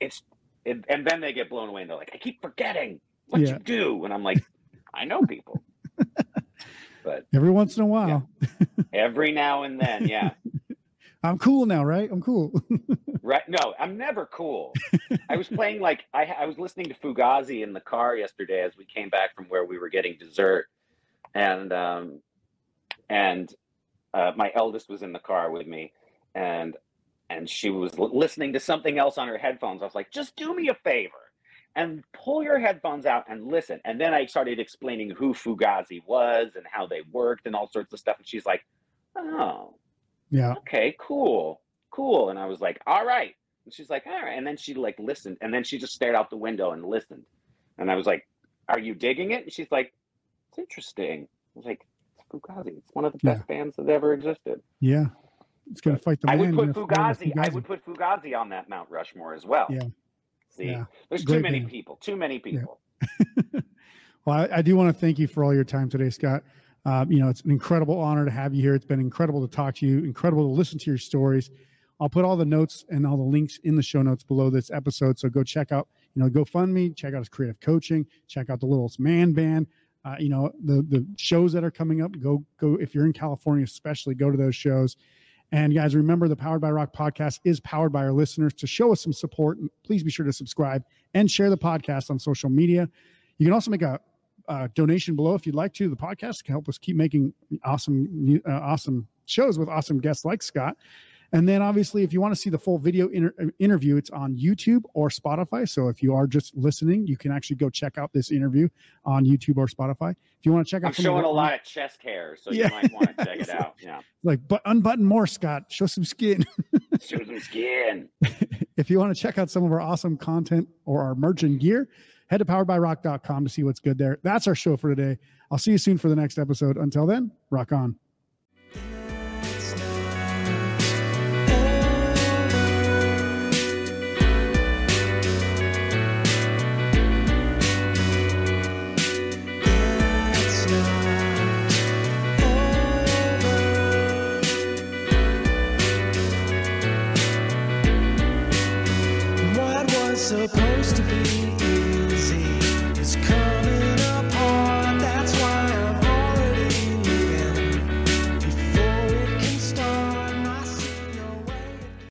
it's it, and then they get blown away and they're like i keep forgetting what Yeah. you do and i'm like i know people (laughs) but Every once in a while, every now and then yeah (laughs) I'm cool now, right? I'm cool. (laughs) Right? No, I'm never cool. I was playing like I, I was listening to Fugazi in the car yesterday as we came back from where we were getting dessert, and um, and uh, my eldest was in the car with me, and and she was listening to something else on her headphones. I was like, just do me a favor and pull your headphones out and listen. And then I started explaining who Fugazi was and how they worked and all sorts of stuff. And she's like, oh. Yeah. okay, cool, cool. And I was like, all right. And she's like, all right. And then she like listened, and then she just stared out the window and listened. And I was like, are you digging it? And she's like, it's interesting. I was like, it's Fugazi. It's one of the Yeah. best bands that ever existed. Yeah. It's gonna fight the I would put gonna Fugazi. I would put Fugazi on that Mount Rushmore as well. Yeah. See, Yeah. there's Great too many band. people. Too many people. (laughs) Well, I, I do want to thank you for all your time today, Scott. Uh, you know, it's an incredible honor to have you here. It's been incredible to talk to you, incredible to listen to your stories. I'll put all the notes and all the links in the show notes below this episode. So go check out, you know, GoFundMe, check out his creative coaching, check out the Littlest Man Band. Uh, you know, the the shows that are coming up. Go go if you're in California, especially go to those shows. And guys, remember the Powered by Rock podcast is powered by our listeners. To show us some support, please be sure to subscribe and share the podcast on social media. You can also make a uh, donation below if you'd like to. The podcast can help us keep making awesome, uh, awesome shows with awesome guests like Scott. And then, obviously, if you want to see the full video inter- uh, interview, it's on YouTube or Spotify. So if you are just listening, you can actually go check out this interview on YouTube or Spotify. If you want to check out, I'm showing a lot of chest hair, so Yeah. you might want to (laughs) check it out. Yeah, like, but unbutton more, Scott. Show some skin. (laughs) show some skin. (laughs) if you want to check out some of our awesome content or our merch and gear, head to poweredbyrock.com to see what's good there. That's our show for today. I'll see you soon for the next episode. Until then, rock on.